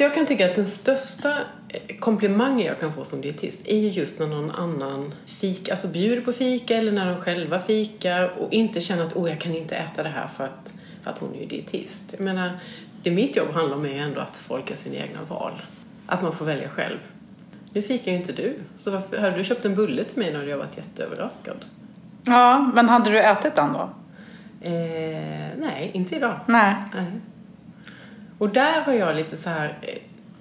Jag kan tycka att den största eh, komplimangen jag kan få som dietist är ju just när någon annan fika, alltså bjuder på fika eller när de själva fikar och inte känner att oh, jag kan inte äta det här för att, för att hon är ju dietist. Jag menar, det mitt jobb handlar om är ändå att folk gör sina egna val. Att man får välja själv. Nu fikar ju inte du, så varför, hade du köpt en bulle till mig när jag varit jätteöverraskad? Ja, men hade du ätit den då? Eh, nej, inte idag. Nej. Nej. Och där har jag lite så här, eh,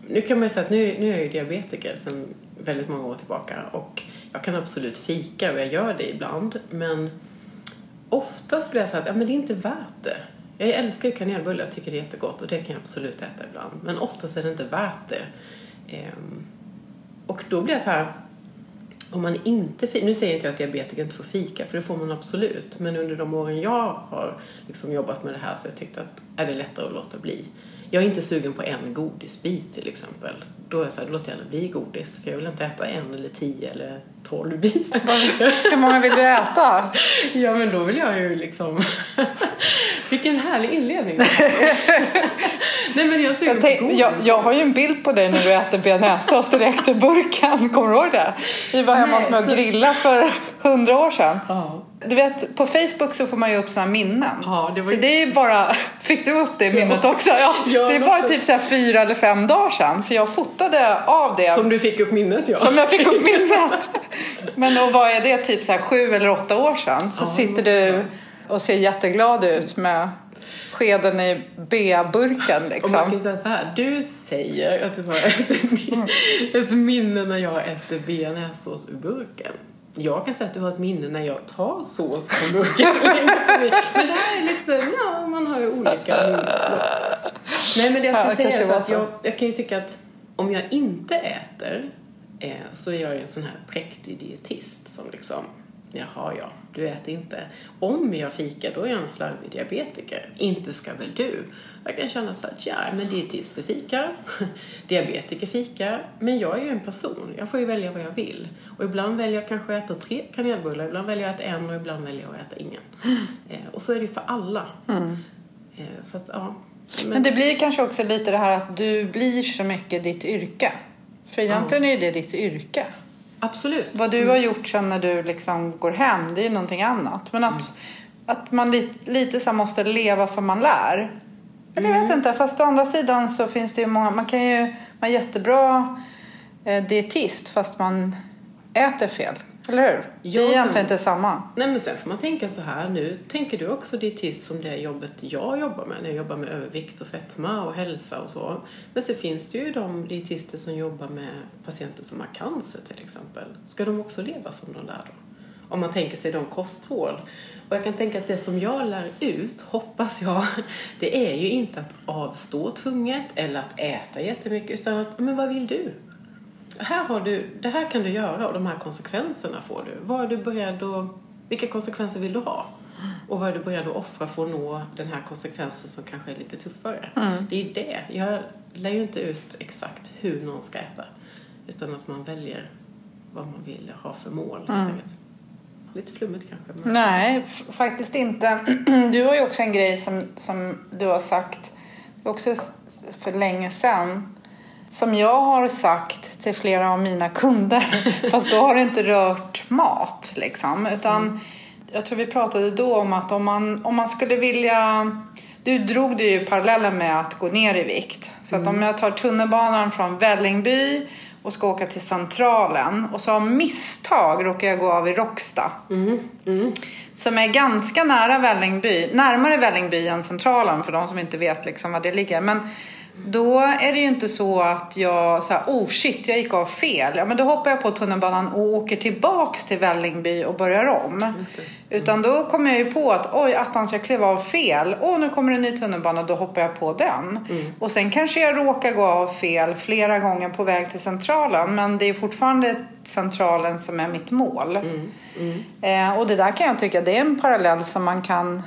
nu kan man ju säga att nu, nu är jag ju diabetiker sedan väldigt många år tillbaka och jag kan absolut fika och jag gör det ibland men oftast blir jag så här att ja, men det är inte värt det. Jag älskar ju kanelbullar, jag tycker det är jättegott och det kan jag absolut äta ibland men oftast är det inte värt det. Ehm, och då blir jag så här, om man inte fikar, nu säger inte jag att diabetiker inte får fika, för det får man absolut. Men under de åren jag har liksom jobbat med det här så har jag tyckt att är det lättare att låta bli. Jag är inte sugen på en godisbit till exempel. Då är jag så här, då låter jag gärna bli godis. För jag vill inte äta en eller tio eller tolv bitar. Hur många vill du äta? ja men då vill jag ju liksom... Vilken härlig inledning. Nej men jag är sugen Jag, på tänk, godis. jag, jag har ju en bild på dig när du äter bearnaisesås direkt ur burken. Kommer du ihåg det? Vi var hemma hos mig och grillade för hundra år sedan. Ja. Du vet, på Facebook så får man ju upp såna minnen. Ja, det var Så det är bara... Fick du upp det minnet också? Ja. Ja, det är bara typ så fyra eller fem dagar sedan. För jag fotade av det. Som du fick upp minnet ja. Som jag fick upp minnet. Men då vad är det? Typ så här sju eller åtta år sedan. Så Ja, sitter du och ser jätteglad ut med skeden i B-burken Och liksom. man kan säga så här, du säger att du har ett, min- ett minne när jag äter bearnaisesås ur burken. Jag kan säga att du har ett minne när jag tar sås från burken. men det här är lite, ja, man har ju olika. Nej men det jag Ja, ska det säga är så att jag, jag kan ju tycka att om jag inte äter eh, så är jag ju en sån här präktig dietist som liksom Jaha, ja, du äter inte. Om jag fikar, då är jag en slarvig diabetiker. Inte ska väl du? Jag kan känna så att, ja, men dietister fikar, diabetiker fikar, men jag är ju en person. Jag får ju välja vad jag vill. Och ibland väljer jag kanske att äta tre kanelbullar, ibland väljer jag att äta en och ibland väljer jag att äta ingen. Eh, och så är det ju för alla. Eh, så att, ja. Men det blir kanske också lite det här att du blir så mycket ditt yrke. För egentligen är ju det ditt yrke. Absolut. Vad du har gjort sen när du liksom går hem, det är ju någonting annat. Men att, att man lite, lite så måste leva som man lär. Eller jag vet inte, fast å andra sidan så finns det ju många, man kan ju vara jättebra eh, dietist fast man äter fel. Eller hur? Ja, det är sen- egentligen inte samma. Nej men sen får man tänka så här, nu tänker du också dietist som det jobbet jag jobbar med, när jag jobbar med övervikt och fetma och hälsa och så. Men så finns det ju de dietister som jobbar med patienter som har cancer till exempel. Ska de också leva som de där då? Om man tänker sig de kostråd. Och jag kan tänka att det som jag lär ut, hoppas jag, det är ju inte att avstå tvunget eller att äta jättemycket utan att, men vad vill du? Här har du, det här kan du göra och de här konsekvenserna får du. Vad är du beredd att, vilka konsekvenser vill du ha? Och vad är du beredd att offra för att nå den här konsekvensen som kanske är lite tuffare? Det är det. Jag lär ju inte ut exakt hur någon ska äta. Utan att man väljer vad man vill ha för mål. enkelt. Lite flummigt kanske. Men... Nej, faktiskt inte. Du har ju också en grej som, som du har sagt också s- för länge sedan. Som jag har sagt till flera av mina kunder. Fast då har det inte rört mat liksom. Utan jag tror vi pratade då om att om man, om man skulle vilja... Du drog det ju parallellen med att gå ner i vikt. Så att om jag tar tunnelbanan från Vällingby och ska åka till Centralen och så av misstag råkar jag gå av i Råcksta. Som är ganska nära Vällingby, närmare Vällingby än Centralen för de som inte vet liksom var det ligger. Men då är det ju inte så att jag så här, oh shit, jag gick av fel. Ja, men då hoppar jag på tunnelbanan och åker tillbaks till Vällingby och börjar om. Utan då kommer jag ju på att oj, attans jag klev av fel. Åh, nu kommer en ny tunnelbana, då hoppar jag på den. Och sen kanske jag råkar gå av fel flera gånger på väg till Centralen. Men det är fortfarande Centralen som är mitt mål. Eh, och det där kan jag tycka det är en parallell som man kan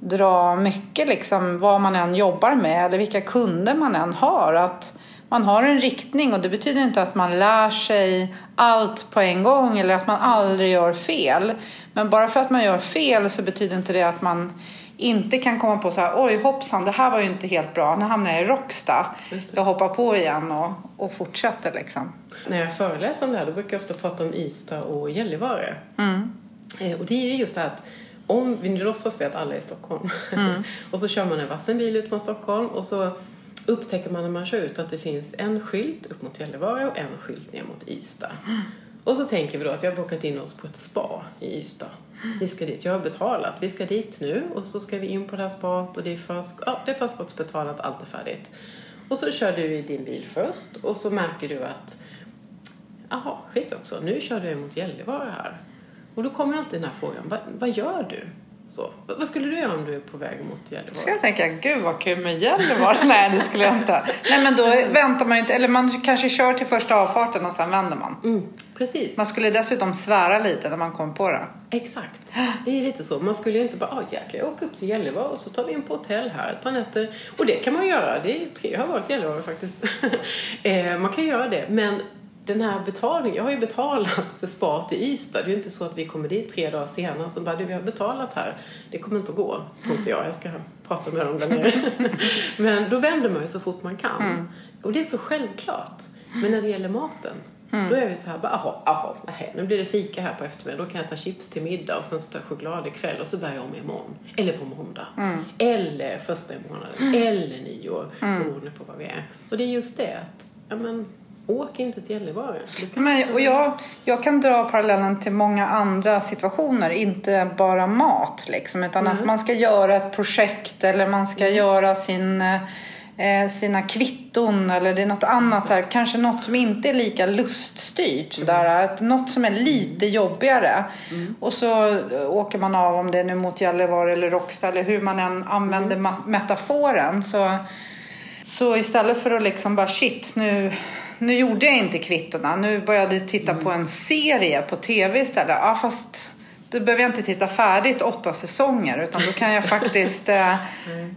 dra mycket liksom vad man än jobbar med eller vilka kunder man än har. Att man har en riktning och det betyder inte att man lär sig allt på en gång eller att man aldrig gör fel. Men bara för att man gör fel så betyder inte det att man inte kan komma på så här, oj hoppsan, det här var ju inte helt bra, nu hamnar jag i Rocksta. Det. Jag hoppar på igen och, och fortsätter liksom. När jag föreläser om det här då brukar jag ofta prata om Ystad och Gällivare. Mm. Eh, Och det är ju just det här att om vi nu låtsas vi att alla är i Stockholm Mm. och så kör man en vassen bil ut från Stockholm och så upptäcker man när man kör ut att det finns en skylt upp mot Gällivare och en skylt ner mot Ystad. Mm. Och så tänker vi då att vi har bokat in oss på ett spa i Ystad. Vi ska dit, jag har betalat, vi ska dit nu och så ska vi in på det här spat och det är, försk- ja, det är förskottsbetalat, allt är färdigt. Och så kör du i din bil först och så märker du att Jaha, skit också. Nu kör du mot Gällivare här. Och då kommer alltid den här frågan. Vad, vad gör du? Så, vad skulle du göra om du är på väg mot Gällivare? jag tänker, gud vad kul med Gällivare. Nej, det skulle jag inte. Nej, men då väntar man ju inte. Eller man kanske kör till första avfarten och sen vänder man. Mm, precis. Man skulle dessutom svära lite när man kom på det. Exakt. Det är lite så. Man skulle ju inte bara, ah, jäklar, jag åker upp till Gällivare och så tar vi in på hotell här ett par nätter. Och det kan man göra. Det är jag har varit i Gällivare faktiskt. eh, man kan göra det. Men den här betalningen, jag har ju betalat för spat i Ystad. Det är ju inte så att vi kommer dit tre dagar senare så bara, du vi har betalat här. Det kommer inte att gå, tror inte jag. Jag ska prata med dem där nere. Men då vänder man ju så fort man kan. Och det är så självklart. Men när det gäller maten, då är vi så här, bara, aha, aha, nej, nu blir det fika här på eftermiddagen. Då kan jag ta chips till middag och sen så tar jag choklad ikväll och så börjar jag om imorgon. Eller på måndag. Eller första i månaden. Eller nyår. Beroende på vad vi är. Och det är just det att, ja men, åk inte till Gällivare. Men, och jag, jag kan dra parallellen till många andra situationer, inte bara mat. Liksom, utan att man ska göra ett projekt eller man ska göra sin, eh, sina kvitton eller det är något annat. Så här, kanske något som inte är lika luststyrt. Sådär, att något som är lite jobbigare. Och så eh, åker man av, om det är nu mot Gällivare eller Råcksta eller hur man än använder ma- metaforen. Så så istället för att liksom bara shit, nu, nu gjorde jag inte kvittona. Nu började jag titta på en serie på tv istället. Ja, fast då behöver jag inte titta färdigt åtta säsonger utan då kan jag faktiskt... Eh,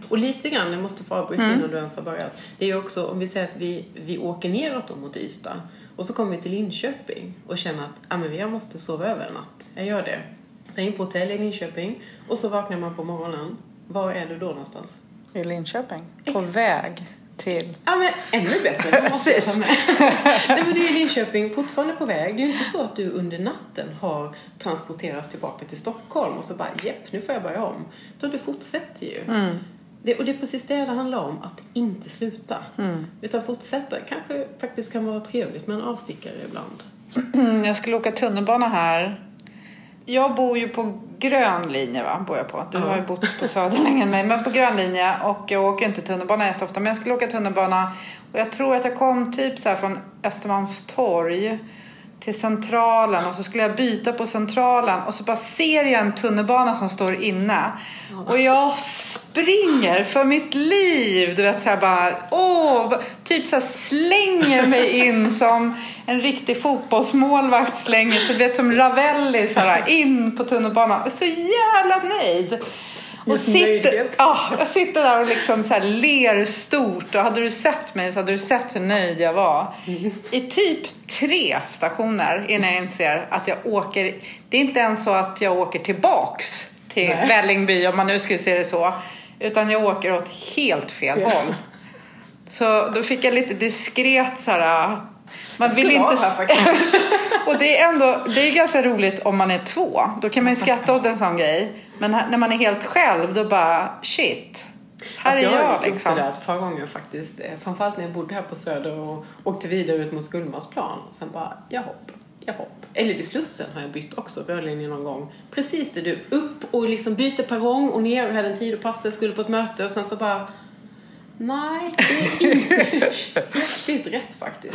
Och lite grann, jag måste få avbryta innan du ens har börjat. Det är också, om vi säger att vi, vi åker neråt då mot Ystad och så kommer vi till Linköping och känner att ah, men jag måste sova över en natt. Jag gör det. Sen in på hotell i Linköping och så vaknar man på morgonen. Var är du då någonstans? I Linköping. På Exakt. väg till... Ja men ännu bättre, det måste jag ta med. Nej men du är i Linköping, fortfarande på väg. Det är ju inte så att du under natten har transporterats tillbaka till Stockholm och så bara jepp, nu får jag börja om. Utan du fortsätter ju. Det, och det är precis det det handlar om, att inte sluta. Utan fortsätta. Kanske faktiskt kan vara trevligt med en avstickare ibland. Mm, Jag skulle åka tunnelbana här. Jag bor ju på grön linje va? Bor jag på. Du har ju bott på söder längre än mig. Men på grön linje och jag åker inte tunnelbana jätteofta. Men jag skulle åka tunnelbana och jag tror att jag kom typ så här från Östermalmstorg till Centralen och så skulle jag byta på Centralen och så bara ser jag en tunnelbana som står inne. Och jag springer för mitt liv. Du vet så här bara, åh, typ så här slänger mig in som en riktig fotbollsmålvakt slänger sig. Du vet som Ravelli så här in på tunnelbanan. Jag är så jävla nöjd. Och sitter, ja, jag sitter där och liksom så här ler stort. Och hade du sett mig så hade du sett hur nöjd jag var. I typ tre stationer innan jag inser att jag åker. Det är inte ens så att jag åker tillbaks till Nej. Vällingby om man nu skulle se det så. Utan jag åker åt helt fel Ja. håll. Så då fick jag lite diskret så här. Man vill inte... och det är ändå det är ganska roligt om man är två. Då kan man ju skratta åt en sån grej. Men när man är helt själv då bara shit. Här Att är jag gjort liksom. det där ett par gånger faktiskt. Eh, Framförallt när jag bodde här på Söder och åkte vidare ut mot Gullmarsplan. Och sen bara, jag hopp, jag hopp. Eller vid Slussen har jag bytt också, rörlinjen någon gång. Precis det du, upp och liksom byter perrong och ner. Jag hade en tid att passa, jag skulle på ett möte och sen så bara Nej, det är inte riktigt rätt faktiskt.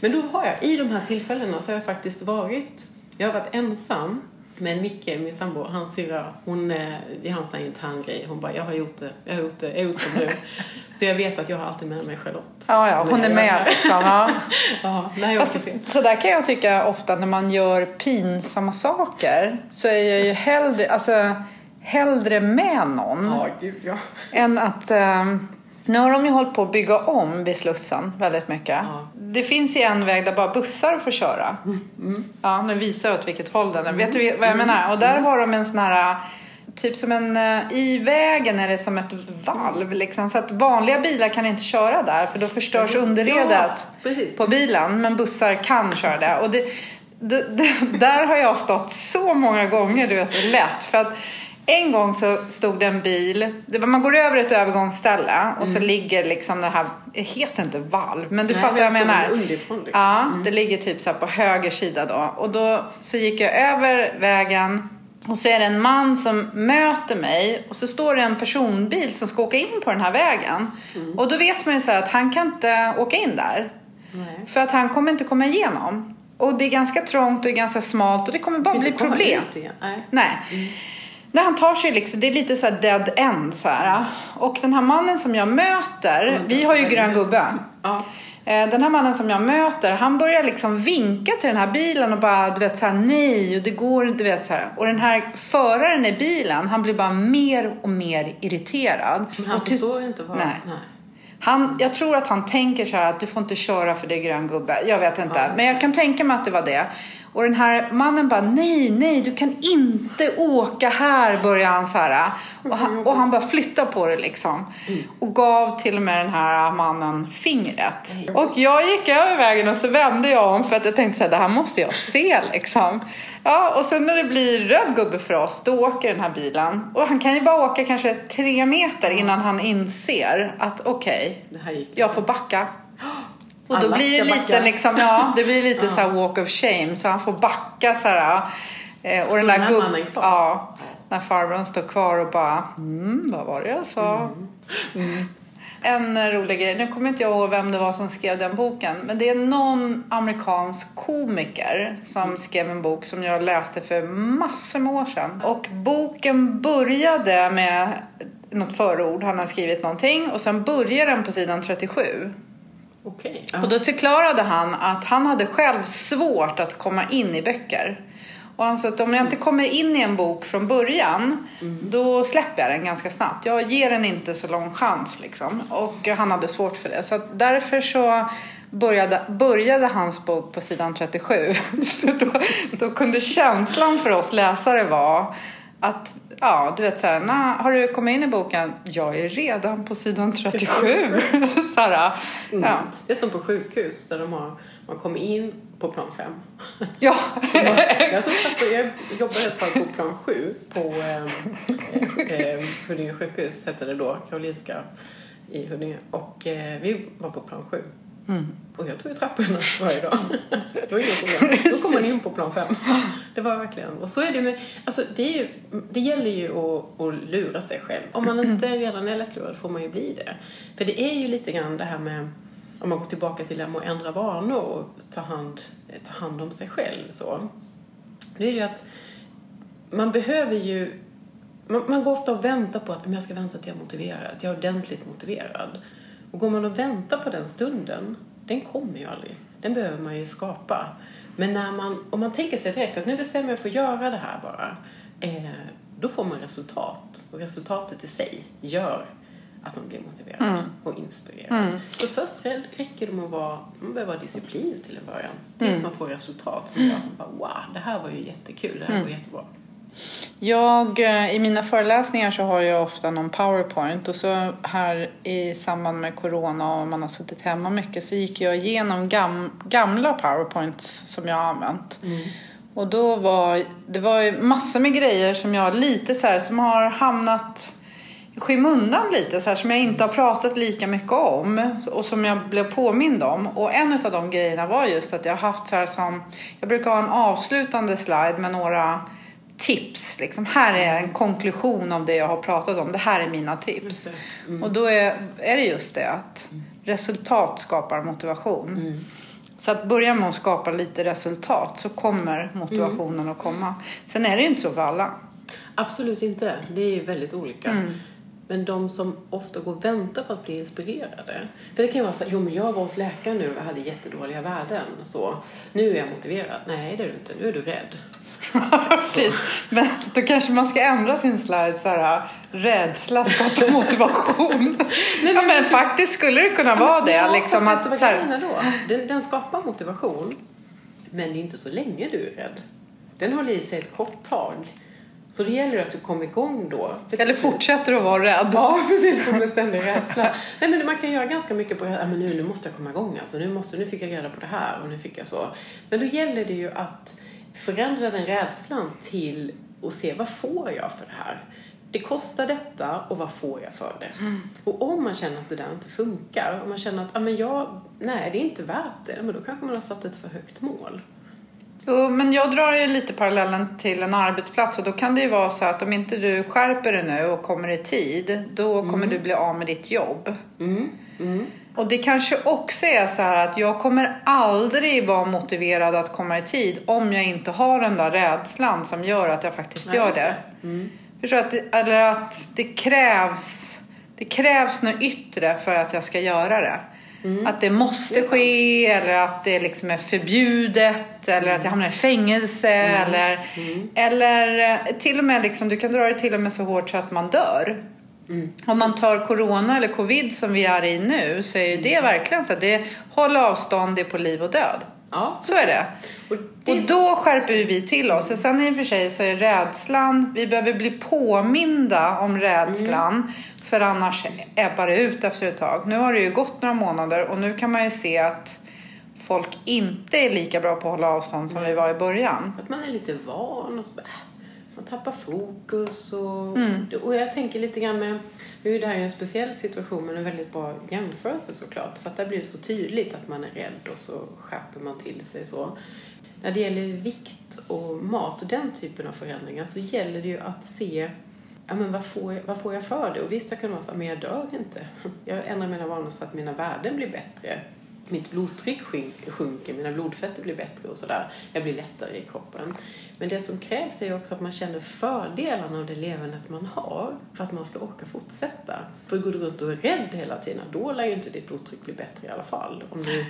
Men då har jag, i de här tillfällena så har jag faktiskt varit, jag har varit ensam med Micke, min sambo, hans syrra, hon, eh, vi har en sån intern grej, hon bara, jag har gjort det, jag har gjort det, jag har gjort som du. Så jag vet att jag har alltid med mig Charlotte. Ja, ja, hon är med liksom. Ja. Ja, Fast, så där kan jag tycka ofta när man gör pinsamma saker. Så är jag ju hellre, alltså, hellre med någon. Ja, gud ja. Än att... ehm, nu har de ju hållit på att bygga om vid Slussen väldigt mycket. Ja. Det finns ju en väg där bara bussar får köra. Ja, nu visar jag åt vilket håll den är. Vet du vad jag menar? Och där har de en sån här typ som en, eh, i vägen är det som ett valv liksom. Så att vanliga bilar kan inte köra där för då förstörs underredet Ja, på bilen. Men bussar kan köra det. Och det, det, det, där har jag stått så många gånger, du vet, lätt. För att en gång så stod det en bil, man går över ett övergångsställe och så ligger liksom det här, det heter inte valv, men du Nej, fattar vad jag men menar. liksom. Ja, det ligger typ så på höger sida då. Och då så gick jag över vägen och så är det en man som möter mig och så står det en personbil som ska åka in på den här vägen. Mm. Och då vet man ju så här att han kan inte åka in där. Nej. För att han kommer inte komma igenom. Och det är ganska trångt och det är ganska smalt och det kommer bara bli problem. Nej. Nej. När han tar sig liksom, det är lite så här dead end så här. Och den här mannen som jag möter, vi har ju grön gubbe. Eh, Den här mannen som jag möter, han börjar liksom vinka till den här bilen och bara, du vet så här, nej och det går du vet så här. Och den här föraren i bilen, han blir bara mer och mer irriterad. Men han och förstår inte vad... Nej. Han, jag tror att han tänker så här att du får inte köra för det är grön gubbe. Jag vet inte. Ja. Men jag kan tänka mig att det var det. Och den här mannen bara nej, nej, du kan inte åka här, börjar han så här. Och han, och han bara flyttar på det liksom. Och gav till och med den här mannen fingret. Och jag gick över vägen och så vände jag om för att jag tänkte så här, det här måste jag se liksom. Ja, och sen när det blir röd gubbe för oss, då åker den här bilen. Och han kan ju bara åka kanske tre meter innan han inser att okej, gick jag får backa. Och då blir det lite liksom, ja, det blir lite så walk of shame. Så han får backa så här. Eh, och den där den här gubb... mannen kvar? Ja. När farbrorn står kvar och bara, mm, vad var det jag sa? Mm. En rolig grej, nu kommer inte jag ihåg vem det var som skrev den boken. Men det är någon amerikansk komiker som skrev en bok som jag läste för massor med år sedan. Och boken började med något förord, han har skrivit någonting. Och sen börjar den på sidan 37. Okej. Och då förklarade han att han hade själv svårt att komma in i böcker. Och han sa att om jag inte kommer in i en bok från början, då släpper jag den ganska snabbt. Jag ger den inte så lång chans liksom. Och han hade svårt för det. Så därför så började, började hans bok på sidan 37. för då, då kunde känslan för oss läsare vara att Ja, du vet såhär, "Nå, har du kommit in i boken? Jag är redan på sidan 37. såhär, Mm. ja. Det är som på sjukhus där de har, man kommer in på plan fem. Ja. Jag, att jag jobbade ett tag på plan sju på eh, eh, Huddinge sjukhus, hette det då, Karolinska i Huddinge. Och eh, vi var på plan sju. Mm. Och jag tog ju trapporna varje dag. Det var inga problem. Då kom man in på plan fem. Det var verkligen. Och så är det med, alltså det, är ju, det gäller ju att, att lura sig själv. Om man inte redan är lättlurad får man ju bli det. För det är ju lite grann det här med, om man går tillbaka till det här med att ändra vanor och ta hand, ta hand om sig själv så. Det är ju att man behöver ju man, man går ofta och väntar på att "Men jag ska vänta till jag är motiverad, till jag är ordentligt motiverad. Och går man och väntar på den stunden, den kommer ju aldrig. Den behöver man ju skapa. Men när man, om man tänker sig direkt att nu bestämmer jag för att göra det här bara, eh, då får man resultat. Och resultatet i sig gör att man blir motiverad och inspirerad. Så först räcker det med att vara, man behöver ha disciplin till en början. Tills man får resultat som gör att man bara wow, det här var ju jättekul, det här var jättebra. Jag, eh, I mina föreläsningar så har jag ofta någon powerpoint och så här i samband med corona och man har suttit hemma mycket så gick jag igenom gam, gamla powerpoints som jag har använt. Och då var det var ju massor med grejer som jag lite så här som har hamnat i skymundan lite så här som jag inte har pratat lika mycket om och som jag blev påmind om. Och en av de grejerna var just att jag haft så här som, jag brukar ha en avslutande slide med några tips. Liksom, här är en konklusion av det jag har pratat om. Det här är mina tips. Och då är, är det just det att resultat skapar motivation. Så att börja med att skapa lite resultat så kommer motivationen att komma. Sen är det ju inte så för alla. Absolut inte. Det är ju väldigt olika. Men de som ofta går och väntar på att bli inspirerade. För det kan ju vara så jo men jag var hos läkaren nu och hade jättedåliga värden. Så nu är jag motiverad. Nej det är du inte, nu är du rädd. Precis. Men då kanske man ska ändra sin slide så här. Rädsla skapar motivation. ja, men faktiskt skulle det kunna vara det. Ja, liksom att, vad så här, då? Den, den skapar motivation. Men det är inte så länge du är rädd. Den håller i sig ett kort tag. Så det gäller att du kommer igång då. För Eller fortsätter att vara rädd. Ja, precis. Som en ständig rädsla. Nej, men man kan göra ganska mycket på ja, men nu, nu måste jag komma igång. Alltså, nu, måste, nu fick jag reda på det här och nu fick jag så. Men då gäller det ju att förändra den rädslan till att se vad får jag för det här? Det kostar detta och vad får jag för det? Mm. Och om man känner att det där inte funkar, om man känner att ah, men jag, nej, det är inte värt det, men då kanske man har satt ett för högt mål. Jo, men jag drar ju lite parallellen till en arbetsplats och då kan det ju vara så att om inte du skärper dig nu och kommer i tid, då kommer mm. du bli av med ditt jobb. Mm. Mm. Och det kanske också är så här att jag kommer aldrig vara motiverad att komma i tid om jag inte har den där rädslan som gör att jag faktiskt Nej, gör det. Mm. Förstår att det, eller att det krävs, det krävs något yttre för att jag ska göra det. Mm. Att det måste det ske eller att det liksom är förbjudet eller att jag hamnar i fängelse mm. eller, mm. eller eh, till och med liksom, du kan dra det till och med så hårt så att man dör. Mm. Om man tar corona eller covid som vi är i nu så är ju det verkligen så att det håller avstånd, det är på liv och död. Ja, så är det. Och, det och då skärper vi till oss. Och sen i och för sig så är rädslan, vi behöver bli påminda om rädslan. Mm. För annars ebbar det ut efter ett tag. Nu har det ju gått några månader och nu kan man ju se att folk inte är lika bra på att hålla avstånd som vi var i början. Att man är lite van och så man tappar fokus och, mm. och jag tänker lite grann med, nu är det här en speciell situation men en väldigt bra jämförelse såklart för att där blir det så tydligt att man är rädd och så skärper man till sig så. När det gäller vikt och mat och den typen av förändringar så gäller det ju att se ja, men vad, får jag, vad får jag för det? Och visst, jag kan vara så men jag dör inte. Jag ändrar mina vanor så att mina värden blir bättre. Mitt blodtryck sjunker, mina blodfetter blir bättre och sådär. Jag blir lättare i kroppen. Men det som krävs är också att man känner fördelarna av det levandet man har för att man ska orka fortsätta. För går du runt och är rädd hela tiden, då lär ju inte ditt blodtryck bli bättre i alla fall. Om du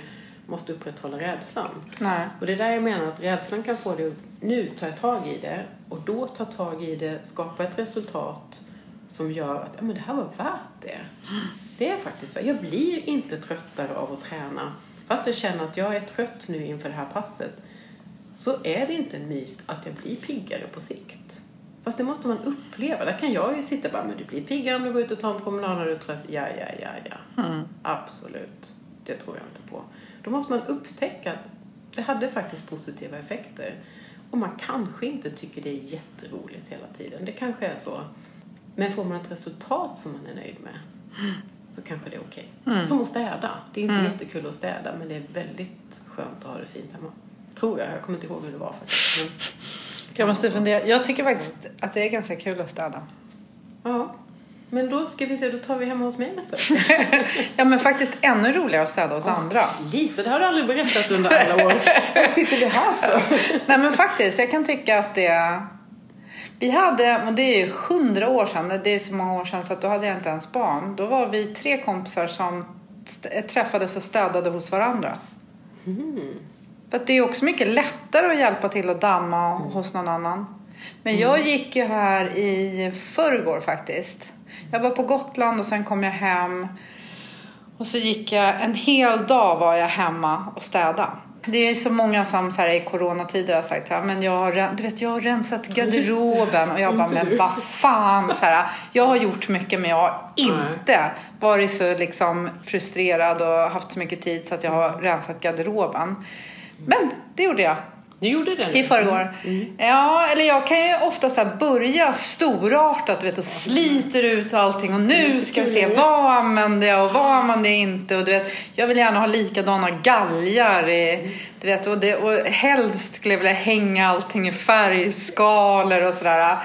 måste upprätthålla rädslan. Nej. Och det är där jag menar att rädslan kan få dig att nu tar jag tag i det och då ta tag i det, skapa ett resultat som gör att ja, men det här var värt det. Det är faktiskt värt Jag blir inte tröttare av att träna. Fast jag känner att jag är trött nu inför det här passet så är det inte en myt att jag blir piggare på sikt. Fast det måste man uppleva. Där kan jag ju sitta och bara, men du blir piggare om du går ut och tar en promenad och du tror att ja, ja, ja, ja. Mm. Absolut. Det tror jag inte på. Då måste man upptäcka att det hade faktiskt positiva effekter. Och man kanske inte tycker det är jätteroligt hela tiden. Det kanske är så. Men får man ett resultat som man är nöjd med så kanske det är okej. Okay. Mm. Som att städa. Det är inte mm. jättekul att städa men det är väldigt skönt att ha det fint hemma. Tror jag. Jag kommer inte ihåg hur det var faktiskt. Men... Jag måste fundera. Jag tycker faktiskt att det är ganska kul att städa. Ja. Men då ska vi se, då tar vi hemma hos mig nästa vecka. ja men faktiskt ännu roligare att städa hos oh, andra. Lisa, det har du aldrig berättat under alla år. Vad sitter vi här för? Nej men faktiskt, jag kan tycka att det... Vi hade, men det är ju hundra år sedan, det är så många år sedan så att då hade jag inte ens barn. Då var vi tre kompisar som träffades och städade hos varandra. Mm. För det är också mycket lättare att hjälpa till att damma mm. hos någon annan. Men mm. jag gick ju här i förrgår faktiskt. Jag var på Gotland och sen kom jag hem. Och så gick jag, en hel dag var jag hemma och städade. Det är så många som så här, i coronatider har sagt så men jag har, du vet, jag har rensat garderoben och jag bara, men vad fan. Så här, jag har gjort mycket men jag har inte varit så liksom, frustrerad och haft så mycket tid så att jag har rensat garderoben. Men det gjorde jag. Du gjorde det? I förrgår. Mm. mm. Ja, eller jag kan ju ofta så börja storartat vet, och sliter ut allting och nu ska vi se vad använder jag och vad använder jag inte. Och, du vet, jag vill gärna ha likadana galgar. Du vet, och, det, och helst skulle jag vilja hänga allting i färgskalor och sådär.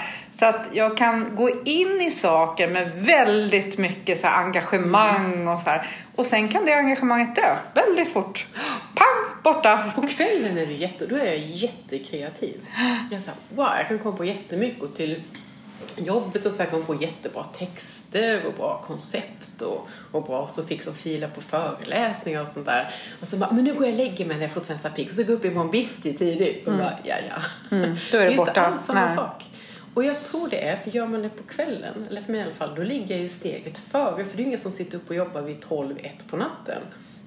Så att jag kan gå in i saker med väldigt mycket så engagemang och så här. Och sen kan det engagemanget dö väldigt fort. Pang! Borta! På kvällen är du jätte, då är jag jättekreativ. Jag, så här, wow, jag kan komma på jättemycket och till jobbet och så här komma på jättebra texter och bra koncept och, och bra så fix och fila på föreläsningar och sånt där. Och så bara, men nu går jag och lägger mig när jag fortfarande är pigg och så går jag upp imorgon bitti tidigt. Så mm. bara, ja ja. Mm, då är det, det är borta. inte alls samma Nej. sak. Och jag tror det är, för gör man det på kvällen, eller för mig i alla fall, då ligger jag ju steget före. För det är ingen som sitter upp och jobbar vid 12-1 på natten.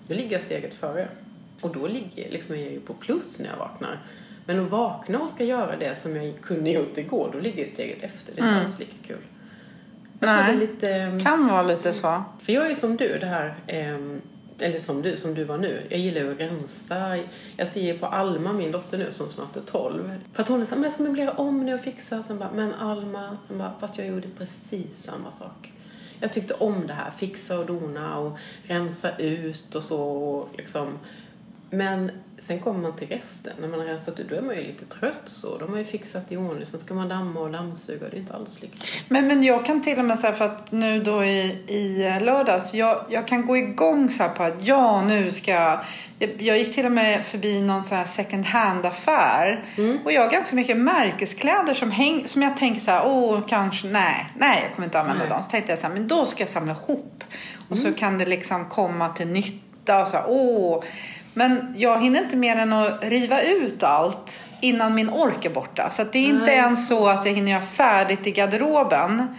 Då ligger jag steget före. Och då ligger liksom, jag ju på plus när jag vaknar. Men att vakna och ska göra det som jag kunde gjort igår, då ligger ju steget efter. Det är inte alls lika kul. Jag Nej. lite... ehm, Kan vara lite så. För jag är som du, det här, ehm, eller som du, som du var nu. Jag gillar ju att rensa. Jag ser ju på Alma, min dotter nu, som snart är 12. För att hon är såhär, men jag ska möblera om nu och fixa. Sen bara, men Alma, sen bara, fast jag gjorde precis samma sak. Jag tyckte om det här, fixa och dona och rensa ut och så. Och liksom. Men sen kommer man till resten. När man har rensat ut, då är man ju lite trött så. Då har ju fixat i ordning. Sen ska man damma och dammsuga. Det är inte alls lika. Men, men jag kan till och med säga för att nu då i, i lördags, jag, jag kan gå igång så här på att ja, nu ska jag... Jag, gick till och med förbi någon så här second hand-affär. Och jag har ganska mycket märkeskläder som, häng, som jag tänker så här, åh, kanske, nej, nej, jag kommer inte använda Nej. dem. Så tänkte jag så här, men då ska jag samla ihop. Och så kan det liksom komma till nytta och så här, åh. Men jag hinner inte mer än att riva ut allt innan min ork är borta. Så att det är inte ens så att jag hinner göra färdigt i garderoben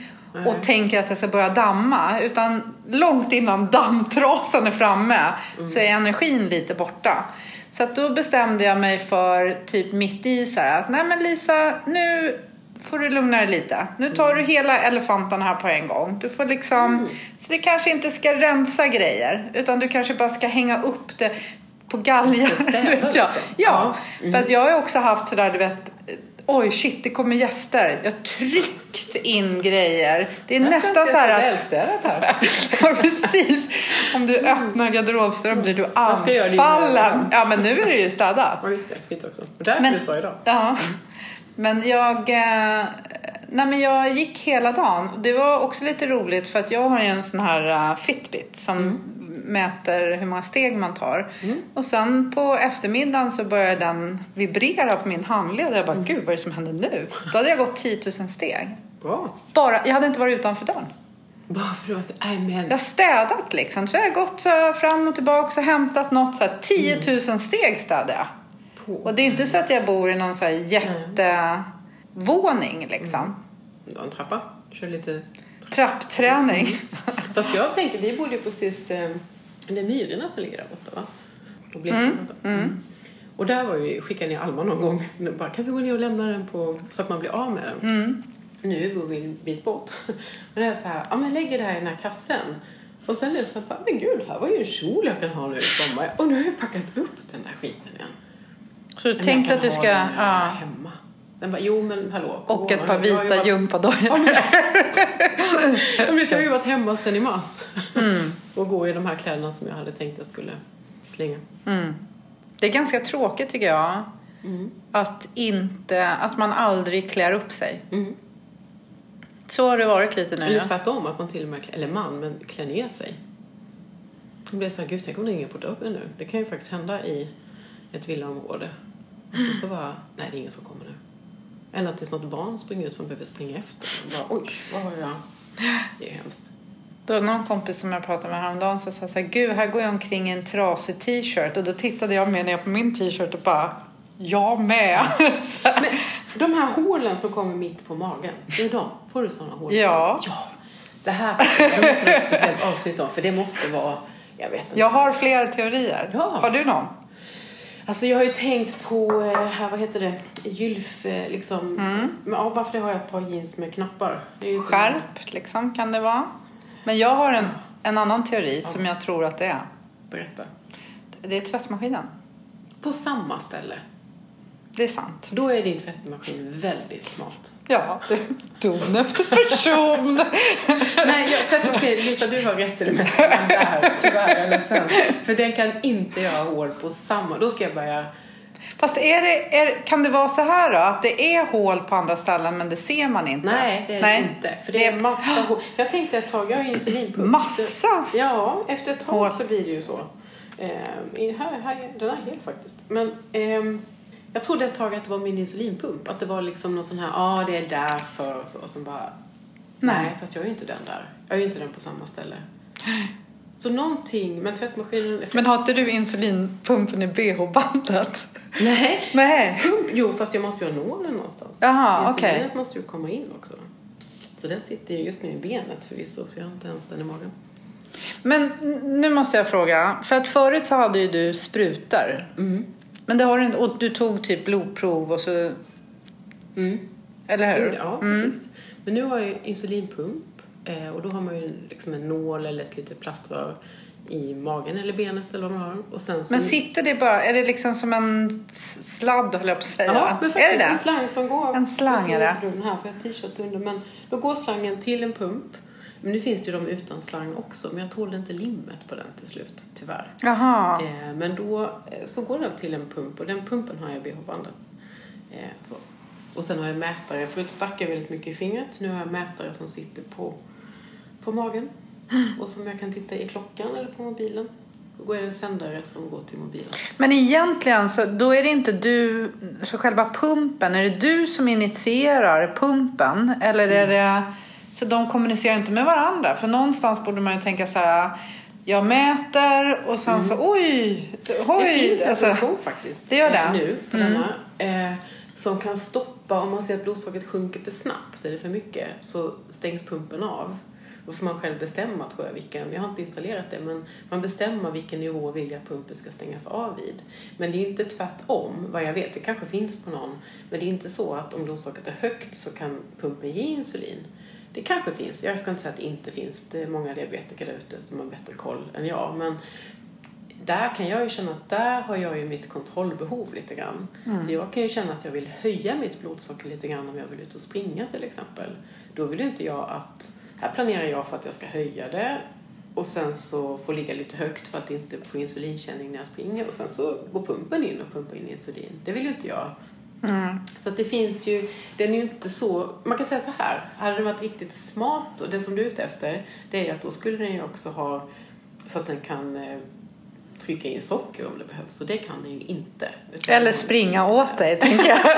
och tänker att jag ska börja damma. Utan långt innan dammtrasan är framme så är energin lite borta. Så då bestämde jag mig för typ mitt i så här att nej men Lisa, nu får du lugna dig lite. Nu tar du hela elefanten här på en gång. Du får liksom, så det kanske inte ska rensa grejer utan du kanske bara ska hänga upp det på galgen. Ska städa vet jag. liksom. Ja, Ja. för att jag har också haft sådär du vet Oj shit, det kommer gäster. Jag har tryckt in grejer. Det är nästan så här att... välstädat här. Ja, precis. Om du öppnar garderobsdörren blir du det anfallen. Ja, men nu är det ju städat. Ja, just det. Mitt också. Och därför Men- du sa idag. Ja. Men jag, eh, nej men jag gick hela dagen. Det var också lite roligt för att jag har ju en sån här eh, Fitbit som mäter hur många steg man tar. Och sen på eftermiddagen så började den vibrera på min handled. Jag bara, gud vad är det som händer nu? Då hade jag gått 10 000 steg. Bra. Bara, jag hade inte varit utanför dörren. Bara för att du Nej, men. Jag har städat liksom. Så jag har gått så här fram och tillbaka och hämtat något så här 10 000 steg städade jag. På. Och det är inte så att jag bor i någon så här jättevåning liksom. Du har en trappa. Kör lite. Trappträning. Fast jag tänkte, vi bodde ju precis... Det är Myrorna som ligger där borta va? Och borta. Mm. Och där var ju, skickade ner Alma någon gång. Bara, kan du gå ner och lämna den på, så att man blir av med den? Nu bor vi en bit bort. Och det är så här, ja men lägg det här i den här kassen. Och sen är det så här, bara, men gud, här var ju en kjol jag kan ha nu i sommar. Och nu har jag packat upp den där skiten igen. Så du Men tänkte att du ska... den Ja. hemma. Den bara, jo men hallå. Och ett corona, par vita gympadojor. Jag har ju varit hemma sedan i mars. Mm. och går i de här kläderna som jag hade tänkt jag skulle slänga. Mm. Det är ganska tråkigt tycker jag. Att, inte, att man aldrig klär upp sig. Mm. Så har det varit lite nu. Eller tvärtom, att man till och med, eller man, men klär ner sig. Jag blir så här, gud tänk om det ringer på dörren nu. Det kan ju faktiskt hända i ett villaområde. Och så, så bara, nej det är ingen som kommer nu. Eller att det är något barn springer ut som man behöver springa efter. Bara, oj, vad har jag? Det är hemskt. Det var någon kompis som jag pratade med häromdagen som sa så här, gud här går jag omkring i en trasig t-shirt. Och då tittade jag med ner på min t-shirt och bara, jag med. Men de här hålen som kommer mitt på magen, det är de. Får du sådana hål? Ja. Ja. Det här det måste vara ett speciellt avsnitt om, för det måste vara, jag vet inte. Jag har fler teorier. Ja. Har du någon? Alltså jag har ju tänkt på, eh, här, vad heter det, gylf, eh, liksom. Men, ja, bara för det har jag ett par jeans med knappar. Skärp, liksom, kan det vara. Men jag har en, en annan teori som jag tror att det är. Berätta. Det är tvättmaskinen. På samma ställe. Det är sant. Då är din tvättmaskin väldigt smart. Ja, ton efter person. Nej, jag, tvättmaskin, Lisa du har rätt i det mesta. Där, tyvärr, jag är ledsen. För den kan inte göra hål på samma. Då ska jag börja... Fast är det, är, kan det vara så här då? Att det är hål på andra ställen men det ser man inte? Nej, det är Nej. det inte. För det är massa hål. Jag tänkte ett tag, jag har insulinpump. Massa? Ja, efter ett tag Hål. så blir det ju så. I- här, här, den är hel faktiskt. Men ehm, jag trodde ett tag att det var min insulinpump. Att det var liksom någon sån här, ja ah, det är därför och så. Och sen bara, nej. Nej. fast jag har ju inte den där. Jag har ju inte den på samma ställe. Så någonting, men tvättmaskinen... Men har inte du insulinpumpen i bh-bandet? Nej. Nej. Pump, jo fast jag måste ju ha nålen någonstans. Jaha, okej. måste ju komma in också. Så den sitter ju just nu i benet förvisso, så jag har inte ens den i magen. Men nu måste jag fråga. För att förut så hade ju du sprutor. Men det har du och du tog typ blodprov och så, Mm. eller hur? Ja, precis. Men nu har jag insulinpump eh, och då har man ju liksom en nål eller ett litet plaströr i magen eller benet eller vad man har. Och sen så... Men sitter det bara, är det liksom som en sladd höll jag på att säga? Ja, men är faktiskt det en det? slang som går. En slang är det. Den här för jag har t-shirt under. Men då går slangen till en pump. Men nu finns det ju de utan slang också. Men jag tålde inte limmet på den till slut, tyvärr. Jaha. Eh, men då eh, så går den till en pump och den pumpen har jag i bh-bandet. Eh, så. Och sen har jag mätare. Förut stack jag väldigt mycket i fingret. Nu har jag mätare som sitter på, på magen. Och som jag kan titta i klockan eller på mobilen. Då är det en sändare som går till mobilen. Men egentligen så då är det inte du, så själva pumpen, är det du som initierar pumpen? Eller är det, så de kommunicerar inte med varandra? För någonstans borde man ju tänka så här, jag mäter och sen så oj, Det oj. finns en Alltså, funktion faktiskt det gör det? nu på Mm. denna. Eh, som kan stoppa om man ser att blodsockret sjunker för snabbt eller för mycket så stängs pumpen av. Då får man själv bestämma tror jag vilken, jag har inte installerat det men man bestämmer vilken nivå vill jag pumpen ska stängas av vid. Men det är inte tvärtom vad jag vet, det kanske finns på någon. Men det är inte så att om blodsockret är högt så kan pumpen ge insulin. Det kanske finns, jag ska inte säga att det inte finns. Det är många diabetiker där ute som har bättre koll än jag. Men där kan jag ju känna att där har jag ju mitt kontrollbehov lite grann. För jag kan ju känna att jag vill höja mitt blodsocker lite grann om jag vill ut och springa till exempel. Då vill ju inte jag att, här planerar jag för att jag ska höja det och sen så få ligga lite högt för att inte få insulinkänning när jag springer och sen så går pumpen in och pumpar in insulin. Det vill ju inte jag mm. Så att det finns ju, den är ju inte så, man kan säga så här, hade den varit riktigt smart och det som du är ute efter, det är att då skulle den ju också ha så att den kan eh, trycka in socker om det behövs och det kan den ju inte. Eller springa åt dig, tänker jag.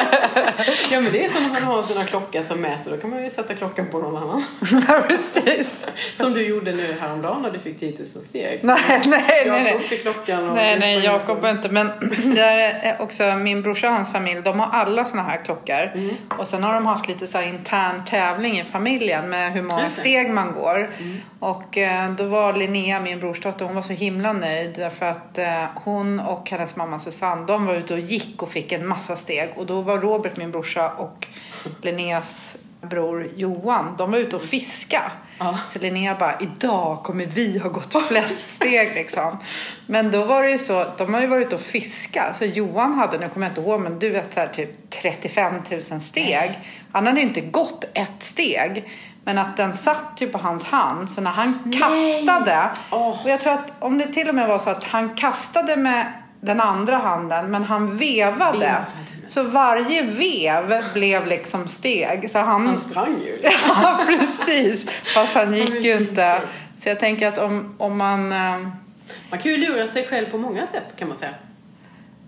Ja men det är som när man har en sån klocka som mäter, då kan man ju sätta klockan på någon annan. Ja, Precis. Som du gjorde nu häromdagen när du fick 10 000 steg. Nej, nej. Jag nej. till klockan och... Nej, nej, Jakob inte. Men det är också min brorsa och hans familj. De har alla såna här klockor. Mm. Och sen har de haft lite så här intern tävling i familjen med hur många steg man går. Mm. Och eh, då var Linnea, min brorsdotter, hon var så himla nöjd. Därför att eh, hon och hennes mamma Susanne, de var ute och gick och fick en massa steg. Och då var Robert, min brorsa, och Linneas bror Johan, de var ute och fiska. Ja. Så Linnea bara, idag kommer vi ha gått flest steg liksom. Men då var det ju så, de har ju varit ute och fiska. Så Johan hade, nu kommer jag inte ihåg, men du vet så här, typ 35 000 steg. Han hade ju inte gått ett steg. Men att den satt ju på hans hand. Så när han kastade. Åh. Och jag tror att om det till och med var så att han kastade med den andra handen. Men han vevade. Vevade. Så varje vev blev liksom steg. Så han, Han sprang ju. Ja, precis. Fast han gick ju inte. Så jag tänker att om, om man... eh, Man kan ju lura sig själv på många sätt kan man säga.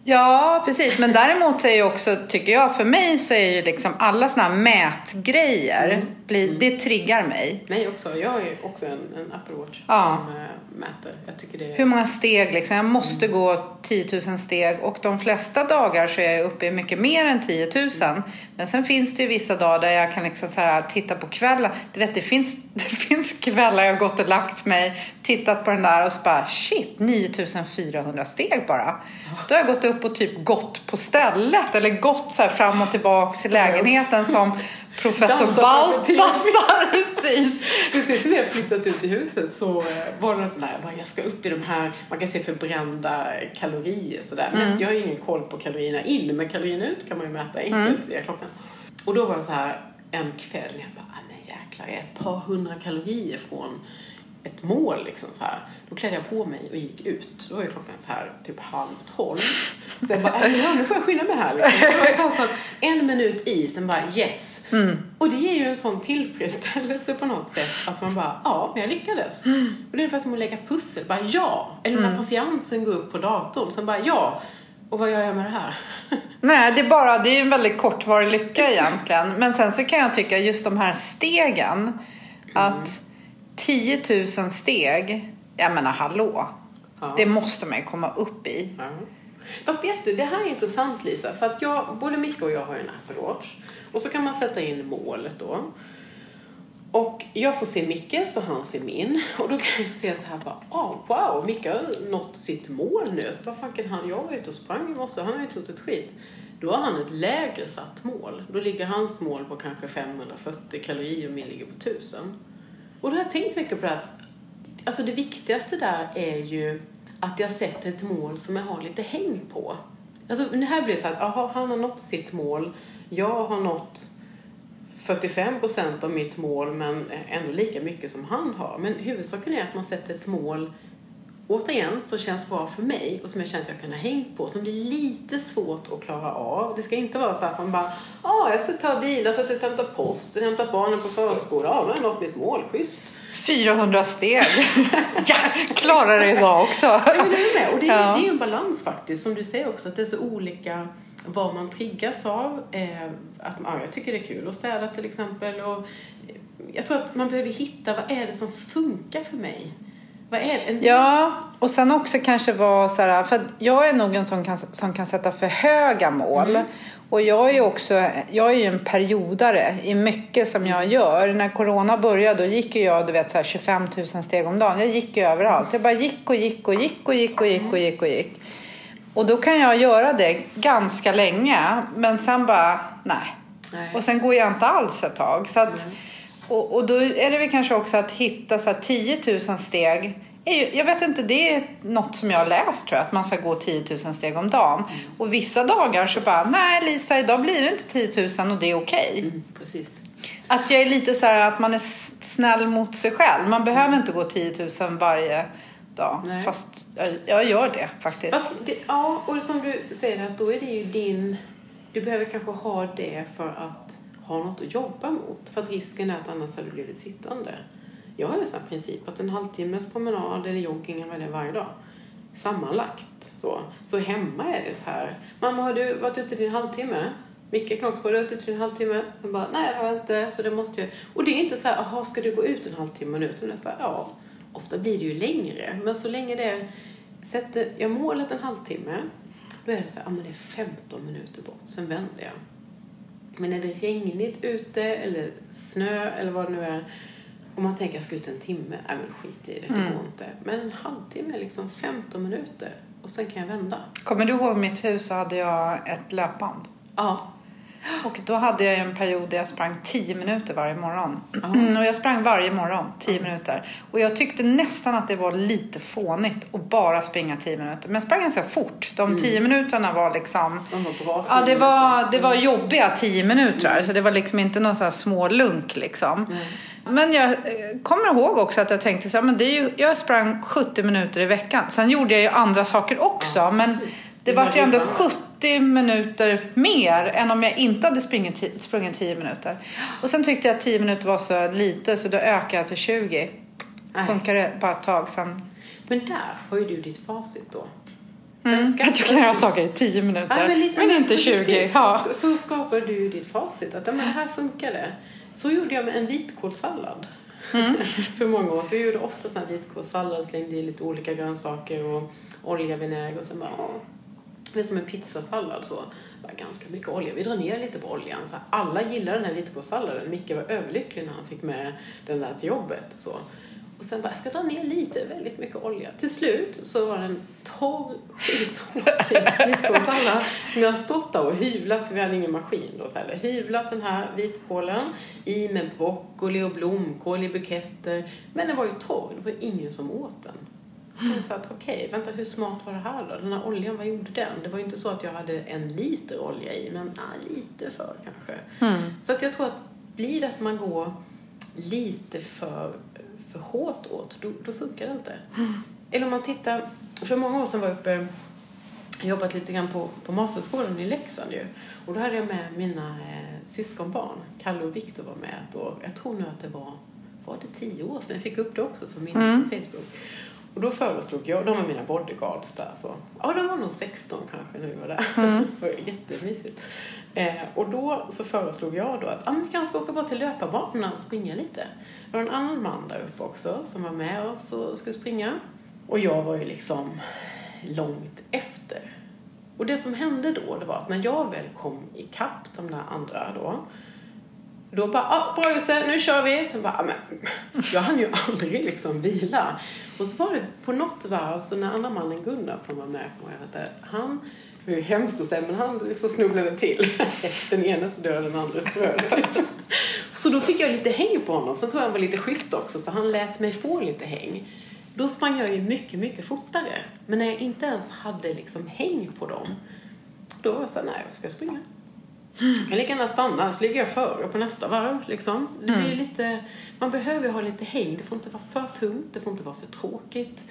Ja, precis. Men däremot är ju också, tycker jag, för mig så är ju liksom alla såna här mätgrejer, blir, det triggar mig. Mig också. Jag är också en, en Apple Watch Ja. som äh, mäter. Jag tycker det är... Hur många steg liksom? Jag måste gå 10 000 steg och de flesta dagar så är jag uppe i mycket mer än 10 000. Men sen finns det ju vissa dagar där jag kan liksom så här titta på kvällar. Du vet, det finns, det finns kvällar jag har gått och lagt mig, tittat på den där och så bara shit, 9400 steg bara. Då har jag gått upp och typ gått på stället eller gått så här fram och tillbaks i lägenheten som professor Dansar Baltasar. Precis. Precis när har flyttat ut i huset så var det sån här, jag, bara, jag ska upp i de här, man kan se förbrända kalorier sådär. Men Jag har ju ingen koll på kalorierna in, men kalorierna ut kan man ju mäta enkelt via klockan. Och då var det så här en kväll, jag bara, "Ah, men jäklar, jag är ett par hundra kalorier från ett mål liksom så här. Då klädde jag på mig och gick ut. Då var ju klockan så här typ halv tolv. Så jag bara, "Äh, ja, nu får jag skynda mig här liksom. Det var ju fast att en minut i, sen bara yes. Och det ger ju en sån tillfredsställelse på något sätt. Att man bara, ja, men jag lyckades. Och det är ungefär som att lägga pussel. Bara ja. Eller när patiensen går upp på datorn. Sen bara ja. Och vad gör jag med det här? Nej, det är bara det är en väldigt kortvarig lycka egentligen. Men sen så kan jag tycka just de här stegen. Att 10 000 steg, jag menar hallå. Ja. Det måste man ju komma upp i. Ja. Fast vet du, det här är intressant Lisa. För att jag, både Micke och jag har ju en Apple Watch. Och så kan man sätta in målet då. Och jag får se Mickes och han ser min. Och då kan jag se så här bara, oh, wow, Micke har nått sitt mål nu. Så vad fan kan han, jag var ute och sprang i morse, han har ju inte gjort ett skit. Då har han ett lägre satt mål. Då ligger hans mål på kanske 540 kalorier och min ligger på 1000. Och då har jag tänkt mycket på det att, alltså det viktigaste där är ju att jag sätter ett mål som jag har lite häng på. Alltså det här blir det så att, aha, han har nått sitt mål, jag har nått 45 procent av mitt mål men ändå lika mycket som han har. Men huvudsaken är att man sätter ett mål återigen som känns bra för mig och som jag känner att jag kan ha hängt på som blir lite svårt att klara av. Det ska inte vara så att man bara ah, jag ska ta bilar, så att ut och hämta post, hämta barnen på förskolan, ja, nu har jag nått mitt mål, schysst. 400 steg. ja, klarar det idag också. ja, det är med. Och det, ja. det är en balans faktiskt, som du säger också, att det är så olika vad man triggas av. Eh, att, ja, jag tycker det är kul att städa till exempel. Och jag tror att man behöver hitta vad är det som funkar för mig. Vad är det? Ja, och sen också kanske vara så här, för jag är nog en sån kan, som kan sätta för höga mål. Mm. Och jag är ju också, jag är ju en periodare i mycket som jag gör. När corona började då gick ju jag du vet, så här 25 000 steg om dagen. Jag gick ju överallt. Jag bara gick och gick och gick och gick och gick och gick och gick. Och då kan jag göra det ganska länge. Men sen bara, nej. nej. Och sen går jag inte alls ett tag. Så att, och, och då är det väl kanske också att hitta så här 10 000 steg. Jag vet inte, det är något som jag har läst tror jag. Att man ska gå 10 000 steg om dagen. Mm. Och vissa dagar så bara, nej Lisa idag blir det inte 10 000 och det är okej. Okay. Mm, precis. Att jag är lite så här att man är snäll mot sig själv. Man behöver mm. inte gå 10 000 varje dag. Nej. Fast jag, jag, gör det faktiskt. Det, ja, och som du säger att då är det ju din... Du behöver kanske ha det för att ha något att jobba mot. För att risken är att annars hade du blivit sittande. Jag har en sån princip att en halvtimmes promenad eller jogging eller vad det är varje dag. Sammanlagt. Så, så hemma är det så här. Mamma, har du varit ute till en halvtimme? Micke Knox, var du ute till en halvtimme? Sen bara, nej det har jag inte, så det måste jag. Och det är inte så här, jaha, ska du gå ut en halvtimme nu? Utan det är så här, ja. Ofta blir det ju längre. Men så länge det sätter jag målet en halvtimme, då är det så här, ja men det är 15 minuter bort, sen vänder jag. Men är det regnigt ute eller snö eller vad det nu är, om man tänker jag ska ut en timme, nej men skit i det, det mm. går inte. Men en halvtimme, liksom 15 minuter och sen kan jag vända. Kommer du ihåg mitt hus så hade jag ett löpband? Ja. Och då hade jag en period där jag sprang 10 minuter varje morgon. Mm, och jag sprang varje morgon 10 mm. minuter. Och jag tyckte nästan att det var lite fånigt att bara springa 10 minuter. Men jag sprang ganska fort. De 10 mm. minuterna var liksom... De var bra ja, det var, det var jobbiga 10 minuter. Mm. Så det var liksom inte någon sån här små lunk liksom. Mm. Men jag eh, kommer ihåg också att jag tänkte så här, men det är ju, jag sprang 70 minuter i veckan. Sen gjorde jag ju andra saker också. Men det var ju ändå 70 minuter mer än om jag inte hade sprungit, sprungit 10 minuter. Och sen tyckte jag att 10 minuter var så lite så då ökade jag till 20. Funkar det bara ett tag sen. Men där har ju du ditt facit då. Mm, att du kan göra saker i 10 minuter, ja, men, lite, men, inte 20. Ja. Så, så skapar du ditt facit. Att men här funkar det. Så gjorde jag med en vitkålssallad. Mm. för många år sedan. Vi gjorde ofta sån vitkålssallad och slängde i lite olika grönsaker och olja, vinäger och sen bara det är som en pizzasallad så. Bara ganska mycket olja. Vi drar ner lite på oljan. Så alla gillar den här vitkålssalladen. Micke var överlycklig när han fick med den där till jobbet. Så. Och sen bara, jag ska dra ner lite, väldigt mycket olja. Till slut så var det en torr, skittråkig vitkålssallad som jag har stått där och hyvlat, för vi hade ingen maskin då. Så här, hyvlat den här vitkålen i med broccoli och blomkål i buketter. Men den var ju torr, det var ingen som åt den. Jag sa att okej, okay, vänta hur smart var det här då? Den här oljan, vad gjorde den? Det var ju inte så att jag hade en liter olja i, men ah, lite för kanske. Mm. Så att jag tror att blir det att man går lite för, för hårt åt, då, då funkar det inte. Mm. Eller om man tittar, för många år sedan var jag uppe jag jobbat lite grann på, på Masterskolan i Leksand ju. Och då hade jag med mina eh, syskonbarn. Kalle och Viktor var med ett år. Jag tror nu att det var, var det tio år sedan. Jag fick upp det också som min mm. Facebook. Och då föreslog jag, de var mina bodyguards där så, ja de var nog 16 kanske när vi var där. Mm. det var jättemysigt. Eh, och då så föreslog jag då att ah, vi kanske ska åka bort till löparbanorna och springa lite. Det var en annan man där uppe också som var med oss och skulle springa. Och jag var ju liksom långt efter. Och det som hände då, det var att när jag väl kom ikapp de där andra då, Då bara, ah, bra Josse, nu kör vi. Sen bara, ah, men jag hann ju aldrig liksom vila. Och så var det på något varv, så när andra mannen Gunnar som var med, och jag vet inte, han, det är ju hemskt att säga, men han liksom snubblade till. Den enes död, den andres bröst. Så då fick jag lite häng på honom. Sen tror jag han var lite schysst också, så han lät mig få lite häng. Då sprang jag ju mycket, mycket fortare. Men när jag inte ens hade liksom häng på dem, då var jag såhär, nej, jag ska springa. Jag kan lika gärna stanna, så ligger jag före på nästa varv. Liksom. Det blir lite, man behöver ha lite häng. Det får inte vara för tungt, det får inte vara för tråkigt.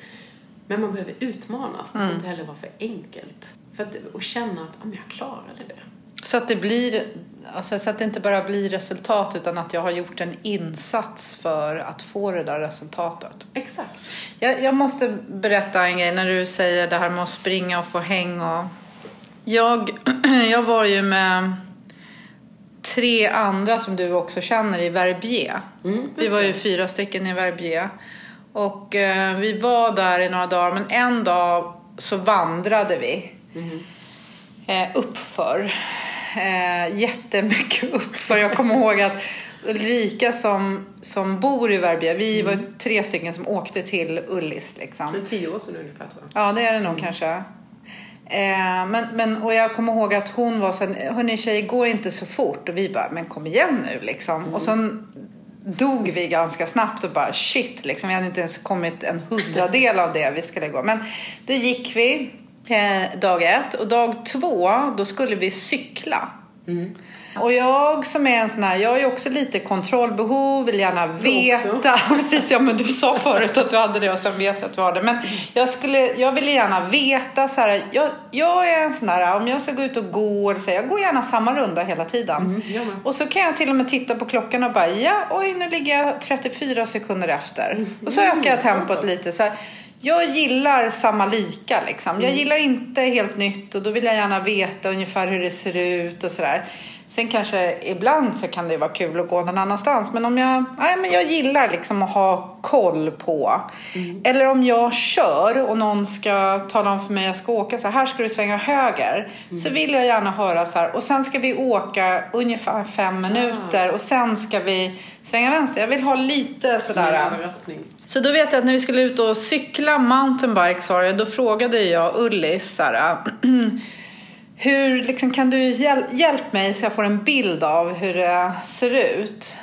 Men man behöver utmanas. Det får inte heller vara för enkelt. För att, och känna att ah, men jag klarade det. Så att det blir, alltså, så att det inte bara blir resultat utan att jag har gjort en insats för att få det där resultatet. Exakt. Jag, jag måste berätta en grej när du säger det här med att springa och få häng och... Jag, jag var ju med tre andra som du också känner i Verbier. Mm, vi var ju fyra stycken i Verbier. Och eh, vi var där i några dagar men en dag så vandrade vi. Eh, uppför. Eh, jättemycket uppför. Jag kommer ihåg att Ulrika som, som bor i Verbier, vi var tre stycken som åkte till Ullis liksom. För tio år sedan ungefär tror jag. Ja, det är det nog kanske. Eh, men, men, och jag kommer ihåg att hon var så här, hörni tjejer, går inte så fort. Och vi bara, men kom igen nu liksom. Och sen dog vi ganska snabbt och bara shit, liksom. vi hade inte ens kommit en hundradel av det vi skulle gå. Men då gick vi eh, dag ett och dag två, då skulle vi cykla. Mm. Och jag som är en sån här, jag har ju också lite kontrollbehov, vill gärna veta. Precis, ja men du sa förut att du hade det och sen vet jag att du har det. Men jag, skulle, jag vill gärna veta så här, jag, jag är en sån här, om jag ska gå ut och gå, så, jag går gärna samma runda hela tiden. med. och så kan jag till och med titta på klockan och bara, ja oj nu ligger jag 34 sekunder efter. Och så ökar jag tempot lite. Så här, jag gillar samma lika liksom. Jag gillar inte helt nytt och då vill jag gärna veta ungefär hur det ser ut och sådär. Sen kanske ibland så kan det vara kul att gå någon annanstans. Men om jag, nej, men jag gillar liksom att ha koll på. Eller om jag kör och någon ska tala om för mig att jag ska åka så här, här ska du svänga höger. Så vill jag gärna höra så här. Och sen ska vi åka ungefär fem minuter och sen ska vi svänga vänster. Jag vill ha lite sådär. Så då vet jag att när vi skulle ut och cykla mountainbikes var det, då frågade jag Ullis så här, hur liksom, kan du hjäl- hjälpa mig så jag får en bild av hur det ser ut?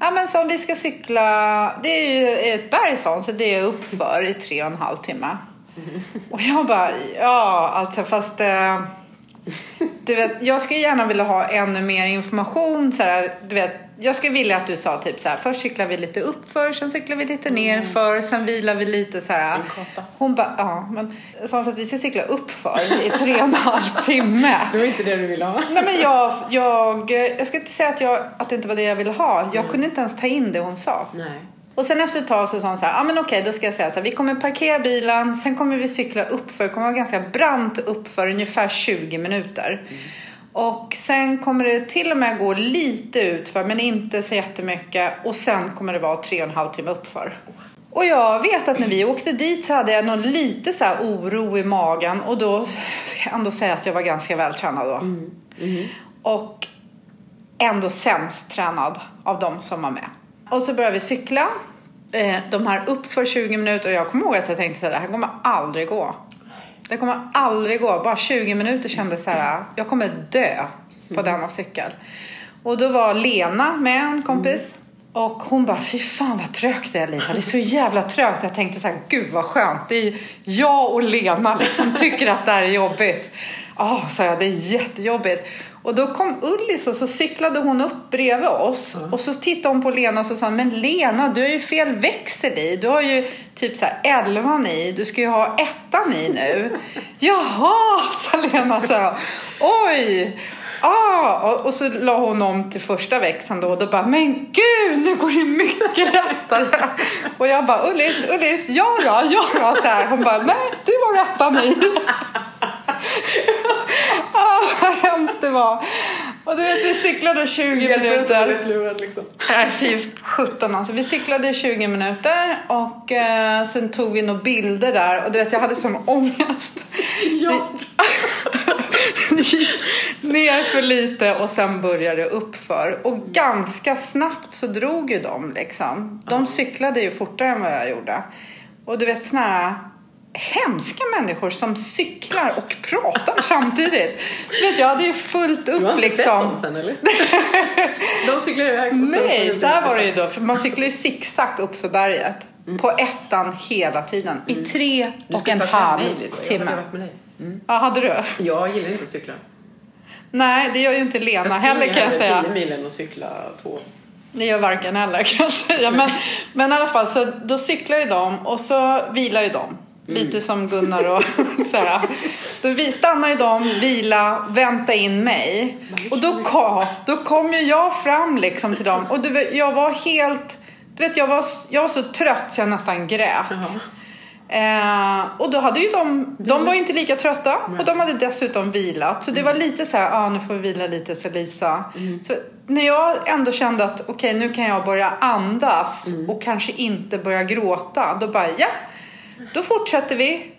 Ja men så om vi ska cykla, det är ju ett berg sånt, så det är uppför i tre och en halv timme. Och jag bara, ja alltså fast eh, du vet, jag skulle gärna vilja ha ännu mer information. Så här, du vet, jag skulle vilja att du sa typ så här, först cyklar vi lite uppför, sen cyklar vi lite nerför, sen vilar vi lite så här. Hon bara, ja, men sa att vi ska cykla uppför i tre och en halv timme. Det var inte det du ville ha. Nej men jag, jag, jag ska inte säga att, jag, att det inte var det jag ville ha. Jag kunde inte ens ta in det hon sa. Nej. Och sen efter ett tag så sa hon så här, ja ah, men okej då ska jag säga så här, vi kommer parkera bilen, sen kommer vi cykla uppför, det kommer vara ganska brant uppför, ungefär 20 minuter. Och sen kommer det till och med gå lite utför, men inte så jättemycket. Och sen kommer det vara tre och en halv timme uppför. Och jag vet att när vi åkte dit så hade jag nog lite så oro i magen och då ska jag ändå säga att jag var ganska vältränad då. Och ändå sämst tränad av de som var med. Och så började vi cykla. Eh, de här uppför 20 minuter och jag kommer ihåg att jag tänkte så här, det här kommer aldrig gå. Det kommer aldrig gå. Bara 20 minuter kändes så här, jag kommer dö på denna cykel. Och då var Lena med, en kompis. Och hon bara, fy fan vad trögt det är Lisa. Det är så jävla trögt. Jag tänkte så här, gud vad skönt. Det är jag och Lena liksom tycker att det här är jobbigt. Ja, sa jag, det är jättejobbigt. Och då kom Ullis och så cyklade hon upp bredvid oss. Och så tittade hon på Lena och så sa men Lena du har ju fel växel i. Du har ju typ så här elvan i. Du ska ju ha ettan i nu. Jaha, sa Lena så här. Oj. Ah, och, och så la hon om till första växeln då och då bara, men gud nu går det mycket lättare. Och jag bara, Ullis, Ullis, ja då, ja då. Så här. Hon bara, nej du har ettan ah, vad hemskt det var. Och du vet vi cyklade 20 minuter. Lurad, liksom. Nej, fy sjutton alltså. Vi cyklade 20 minuter och eh, sen tog vi några bilder där och du vet jag hade sån ångest. Ja. Ner för lite och sen började det uppför. Och ganska snabbt så drog ju de liksom. De cyklade ju fortare än vad jag gjorde. Och du vet såna här hemska människor som cyklar och pratar samtidigt. Vet, jag hade ju fullt upp Du har inte liksom. sett dem sen eller? De cyklar iväg och Nej, så här var det ju då. För man cyklar ju zigzag upp för berget. På ettan hela tiden. I tre Mm. Och en halv. Jag timme. Mm. Ja, hade du? Jag gillar inte att cykla. Nej, det gör ju inte Lena heller kan jag säga. 10 milen och cykla två. Det gör varken eller kan jag säga. Men, men i alla fall, så då cyklar ju de och så vilar ju de. Lite som Gunnar och sådär. Då vi stannar ju de, vila, vänta in mig. Och då kom, då kom ju jag fram liksom till dem. Och du, jag var helt... Du vet, jag var, jag var så trött så jag nästan grät. Jaha. Eh, och då hade ju de, de var inte lika trötta och de hade dessutom vilat. Så det var lite så här, ah, nu får vi vila lite så Lisa. Så när jag ändå kände att okej nu kan jag börja andas och kanske inte börja gråta. Då bara ja, då fortsätter vi.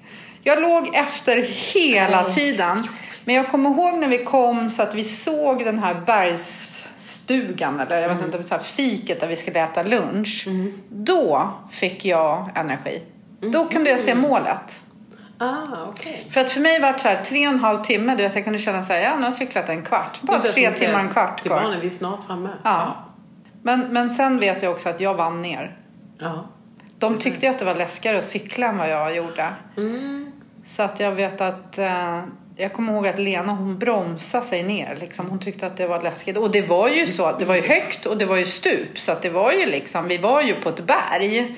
Jag låg efter hela tiden. Men jag kommer ihåg när vi kom så att vi såg den här bergsstugan eller jag vet inte, så här fiket där vi skulle äta lunch. Då fick jag energi. Då kunde jag se målet. Ah, okej. För att för mig var det så här tre och en halv timme, du vet jag kunde känna så här, ja nu har jag cyklat en kvart. Bara tre timmar och en kvart kvar. barnen, vi är snart framme. Ja. Men, men sen vet jag också att jag vann ner. Ja. De tyckte ju att det var läskigare att cykla än vad jag gjorde. Mm. Så att jag vet att eh, jag kommer ihåg att Lena hon bromsade sig ner. Liksom. Hon tyckte att det var läskigt. Och det var ju så. Det var ju högt och det var ju stup. Så att det var ju liksom, vi var ju på ett berg.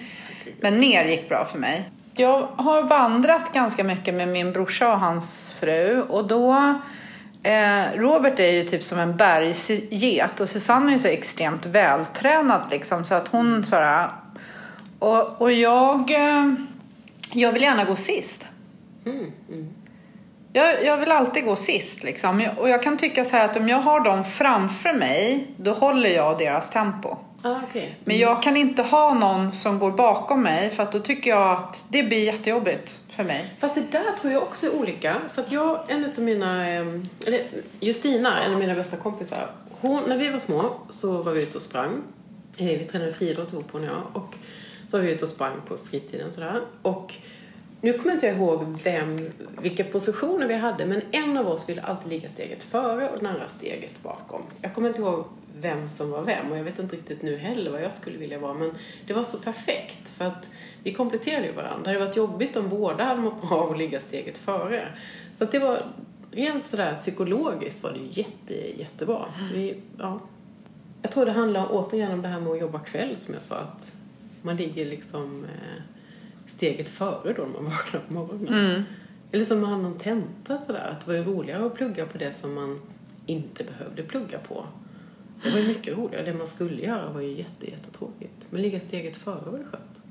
Men ner gick bra för mig. Jag har vandrat ganska mycket med min brorsa och hans fru. Och då... Eh, Robert är ju typ som en bergsget och Susanne är ju så extremt vältränad liksom. Så att hon sådär... Och, och jag... Eh, jag vill gärna gå sist. Mm. Mm. Jag, jag vill alltid gå sist liksom. Och jag kan tycka så här att om jag har dem framför mig, då håller jag deras tempo. Ah, okej. Men jag kan inte ha någon som går bakom mig för att då tycker jag att det blir jättejobbigt för mig. Fast det där tror jag också är olika. För att jag, en av mina, eh, eller Justina, en av mina bästa kompisar. Hon, när vi var små så var vi ute och sprang. Eh, Vi tränade friidrott ihop hon och jag. Och så var vi ute och sprang på fritiden sådär. Och nu kommer inte jag ihåg vem, vilka positioner vi hade. Men en av oss ville alltid ligga steget före och den andra steget bakom. Jag kommer inte ihåg vem som var vem och jag vet inte riktigt nu heller vad jag skulle vilja vara. Men det var så perfekt för att vi kompletterade ju varandra. Det hade varit jobbigt om båda hade mått bra av att ligga steget före. Så att det var rent sådär psykologiskt var det ju jätte, jättebra. Vi, ja. Jag tror det handlar återigen om det här med att jobba kväll som jag sa att man ligger liksom eh, steget före då när man vaknar på morgonen. Eller som man hade någon tenta sådär. Att det var ju roligare att plugga på det som man inte behövde plugga på. Det var ju mycket roligare. Det man skulle göra var ju jätte, jättetråkigt. Men ligga steget före var ju skönt.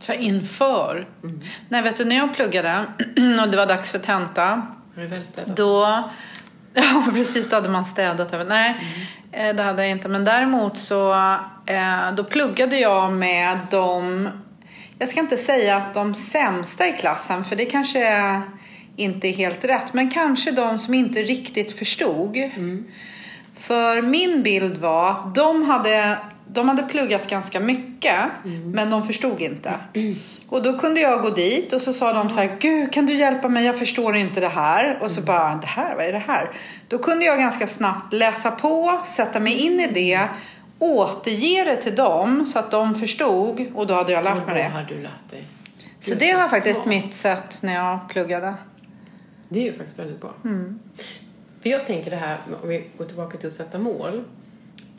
Så inför. Mm. Nej, vet du, när jag pluggade och det var dags för tenta, Var det välstädat? Då, ja precis, då hade man städat över. Nej, eh, det hade jag inte. Men däremot så, eh, då pluggade jag med de, jag ska inte säga att de sämsta i klassen, för det kanske inte är helt rätt. Men kanske de som inte riktigt förstod. För min bild var att de hade, de hade pluggat ganska mycket, men de förstod inte. Och då kunde jag gå dit och så sa de så här, Gud kan du hjälpa mig, jag förstår inte det här. Och så bara, det här, vad är det här? Då kunde jag ganska snabbt läsa på, sätta mig in i det, återge det till dem så att de förstod och då hade jag lärt mig det. hade du lärt dig? Så Gud, det var faktiskt smart. mitt sätt när jag pluggade. Det är ju faktiskt väldigt bra. För jag tänker det här, om vi går tillbaka till att sätta mål.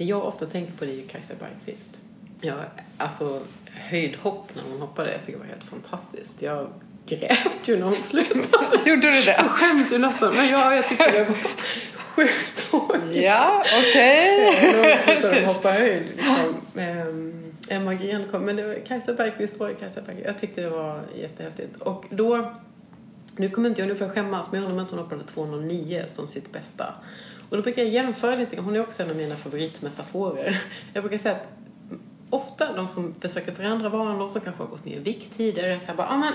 Det jag ofta tänker på det är ju Kajsa Bergqvist. Jag, alltså höjdhopp när hon hoppade, jag tycker det var helt fantastiskt. Jag grät ju när hon slutade. Gjorde du det? Jag skäms ju nästan, men ja, jag tycker det var sjukt tråkigt. Ja, okej. När hon slutade hoppa höjd. Liksom. Ehm, Emma Gren kom, men det var Kajsa Bergqvist var ju Kajsa Bergqvist. Jag tyckte det var jättehäftigt. Och då, nu kommer inte jag, nu får jag skämmas, men jag undrar om inte hon hoppade 209 som sitt bästa. Och då brukar jag jämföra lite, hon är också en av mina favoritmetaforer. Jag brukar säga att ofta de som försöker förändra vanor, som kanske har gått ner i vikt tidigare, säger bara, ah, men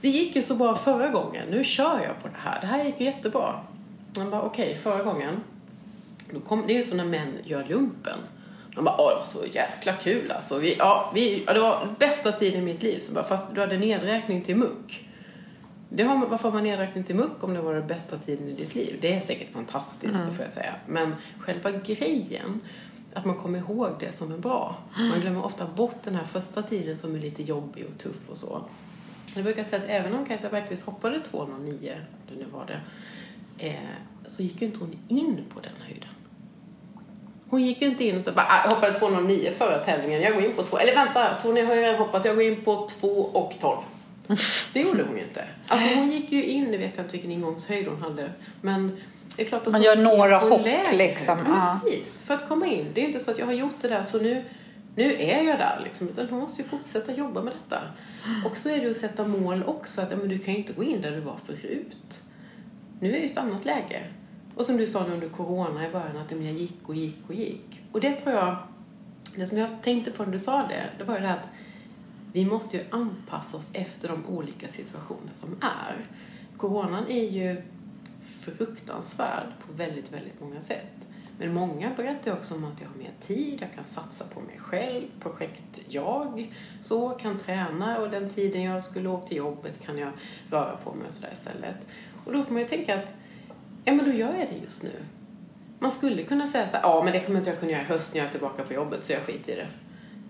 det gick ju så bra förra gången, nu kör jag på det här, det här gick ju jättebra. Man bara, okej, okay, förra gången. Då kom, det är ju så när män gör lumpen. De bara, åh det var så jäkla kul alltså. Vi, ja, vi, ja, det var bästa tiden i mitt liv. Så bara, fast du hade nedräkning till muck. Det har, varför har man nedräkning till muck om det var den bästa tiden i ditt liv? Det är säkert fantastiskt, mm. får jag säga. Men själva grejen, att man kommer ihåg det som är bra. Man glömmer ofta bort den här första tiden som är lite jobbig och tuff och så. Jag brukar säga att även om Kajsa Bergqvist hoppade 2,09, det nu var det, eh, så gick ju inte hon in på den höjden. Hon gick ju inte in och så bara, ah, jag hoppade 2,09 förra tävlingen, jag går in på 2, eller vänta, Tony har ju redan hoppat, jag går in på 2 och 12. Det gjorde hon ju inte. Alltså hon gick ju in, nu vet jag inte vilken ingångshöjd hon hade, men det är klart att Man gör några hopp lägre. liksom. Ja, precis, för att komma in. Det är inte så att jag har gjort det där så nu, nu är jag där liksom, utan hon måste ju fortsätta jobba med detta. Och så är det att sätta mål också, att men du kan ju inte gå in där du var förut. Nu är det ett annat läge. Och som du sa under corona i början, att jag gick och gick och gick. Och det tror jag, det som jag tänkte på när du sa det, det var ju det här att vi måste ju anpassa oss efter de olika situationer som är. Coronan är ju fruktansvärd på väldigt, väldigt många sätt. Men många berättar också om att jag har mer tid, jag kan satsa på mig själv, projekt jag, så kan träna och den tiden jag skulle åka till jobbet kan jag röra på mig och sådär istället. Och då får man ju tänka att, ja men då gör jag det just nu. Man skulle kunna säga så här, ja men det kommer inte jag kunna göra i höst när jag är tillbaka på jobbet så jag skiter i det.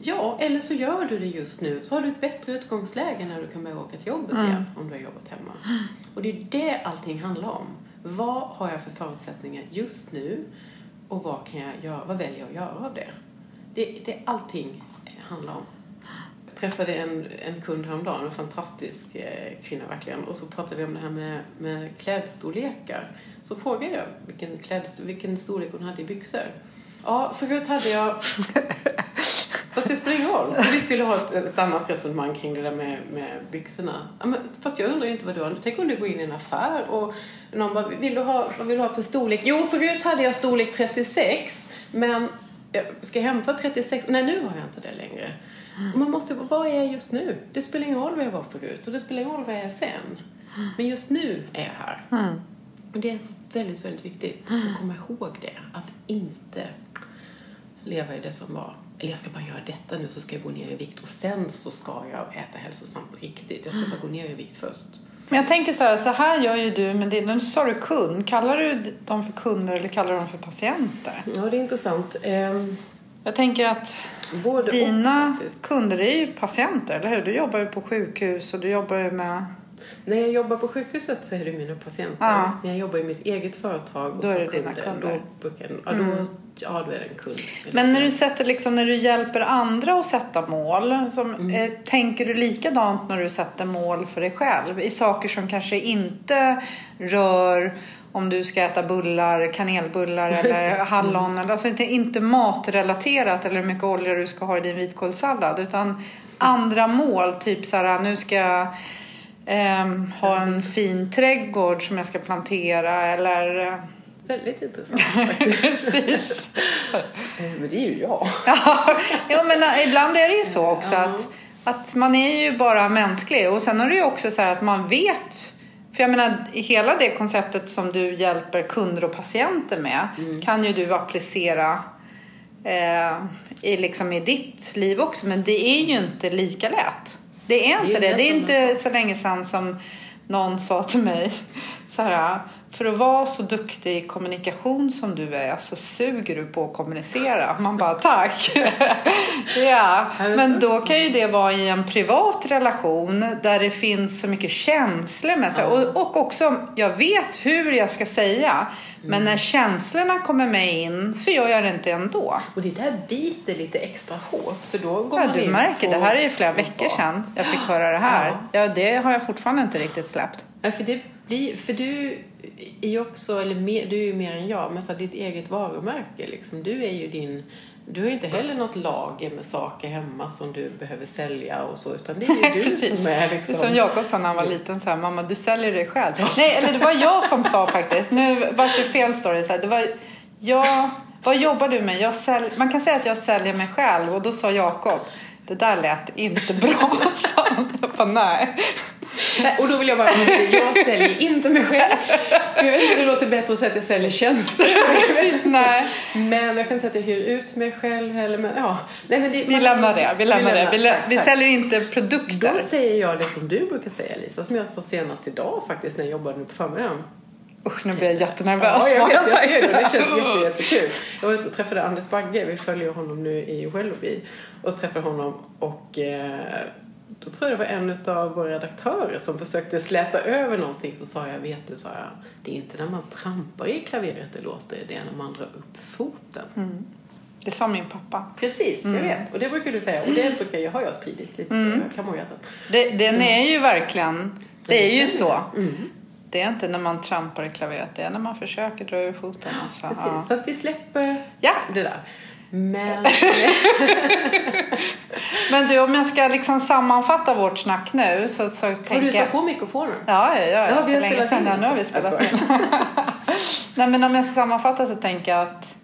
Ja, eller så gör du det just nu. Så har du ett bättre utgångsläge när du kan börja åka till jobbet mm. igen om du har jobbat hemma. Och det är det allting handlar om. Vad har jag för förutsättningar just nu? Och vad kan jag göra? Vad väljer jag att göra av det? Det, det allting handlar om. Jag träffade en, en kund häromdagen, en fantastisk eh, kvinna verkligen. Och så pratade vi om det här med, med klädstorlekar. Så frågade jag vilken, klädstor, vilken storlek hon hade i byxor. Ja, förut hade jag Fast det spelar ingen roll. Vi skulle ha ett, ett annat resonemang kring det där med, med byxorna. Ja, men, fast jag undrar inte vad du har. Tänk om du går in i en affär och någon bara, vill du ha, vad vill du ha för storlek? Jo, förut hade jag storlek 36, men jag ska jag hämta 36? Nej, nu har jag inte det längre. Man måste, vad är jag just nu? Det spelar ingen roll vad jag var förut och det spelar ingen roll vad jag är sen. Men just nu är jag här. Mm. Och det är väldigt, väldigt viktigt att komma ihåg det. Att inte leva i det som var eller jag ska bara göra detta nu så ska jag gå ner i vikt och sen så ska jag äta hälsosamt på riktigt. Jag ska bara gå ner i vikt först. Men jag tänker så här, så här gör ju du, men det, nu sa du kund. Kallar du dem för kunder eller kallar du dem för patienter? Ja, det är intressant. Um, jag tänker att dina kunder är ju patienter, eller hur? Du jobbar ju på sjukhus och du jobbar ju med när jag jobbar på sjukhuset så är det mina patienter. Ja. När jag jobbar i mitt eget företag och då är det kunder, dina kunder. Då, brukar, ja, då, mm. ja, då är det en kund. Men när du, sätter liksom, när du hjälper andra att sätta mål, som, mm. eh, tänker du likadant när du sätter mål för dig själv? I saker som kanske inte rör om du ska äta bullar, kanelbullar eller hallon. Mm. Alltså inte, inte matrelaterat eller hur mycket olja du ska ha i din vitkålssallad. Utan andra mål, typ så här, nu ska jag Um, ha en fin trädgård som jag ska plantera eller... Eh, Väldigt intressant Precis. Eh, men det är ju jag. ja, men eh, ibland är det ju så också att, att man är ju bara mänsklig. Och sen är det ju också så att man vet för jag menar, hela det konceptet som du hjälper kunder och patienter med mm. kan ju du applicera eh, i, liksom i ditt liv också. Men det är ju inte lika lätt. Det är inte det. Det är inte så länge sedan som någon sa till mig så här, för att vara så duktig i kommunikation som du är så suger du på att kommunicera. Man bara tack. ja, men då kan ju det vara i en privat relation där det finns så mycket känslor med sig. Och, och också, jag vet hur jag ska säga. Men mm. när känslorna kommer med in så gör jag det inte ändå. Och det där biter lite extra hårt. För då går ja, man du in märker, på... det här är ju flera veckor sedan jag fick höra det här. Ja. ja, det har jag fortfarande inte riktigt släppt. Ja, för, det blir, för du är ju också, eller mer, du är ju mer än jag, men så ditt eget varumärke liksom. Du är ju din du har ju inte heller något lager med saker hemma som du behöver sälja och så utan det är ju du som är liksom... Som Jakob sa när han var liten så här, mamma du säljer dig själv. Nej, eller det var jag som sa faktiskt, nu vart det fel story så här, det var jag, vad jobbar du med? Jag sälj, man kan säga att jag säljer mig själv och då sa Jakob, det där lät inte bra, sa han. Nej. Och då vill jag bara jag säljer inte mig själv. Jag vet inte, det låter bättre att säga att jag säljer tjänster. Nej. Men jag kan säga att jag hyr ut mig själv. Eller, men, ja. Nej, men det, Vi lämnar det. Vi lämnar det. Vi, lä- tack, vi säljer inte Då produkter. säger jag det som du brukar säga Lisa, som jag sa senast idag faktiskt när jag jobbade nu på förmiddagen. Usch, nu blir jag jättenervös. Ja, jag vet, jag ser det. Det känns jätte, jättekul. Jag var ute och träffade Anders Bagge, vi följer honom nu i Wellby. Och träffade honom och eh, då tror jag det var en av våra redaktörer som försökte släta över någonting. Så sa jag, vet du, sa jag, det är inte när man trampar i klaveret det låter, det är när man drar upp foten. Det sa min pappa. Precis, jag vet. Och det brukar du säga. Och det brukar jag, har jag spridit lite så jag kan må hjärtan. Det, den är ju verkligen, det är ju så. Mm. Det är inte när man trampar i klaveret, det är när man försöker dra ur foten. Alltså. Precis, Ja. så att vi släpper Ja. det där. Men... Men du, om jag ska liksom sammanfatta vårt snack nu så, så du tänker satt jag... på mikrofonen? Ja, ja, ja. Ja, för länge sedan. Ja, nu har vi spelat in. Nej, men om jag ska sammanfatta så tänker jag att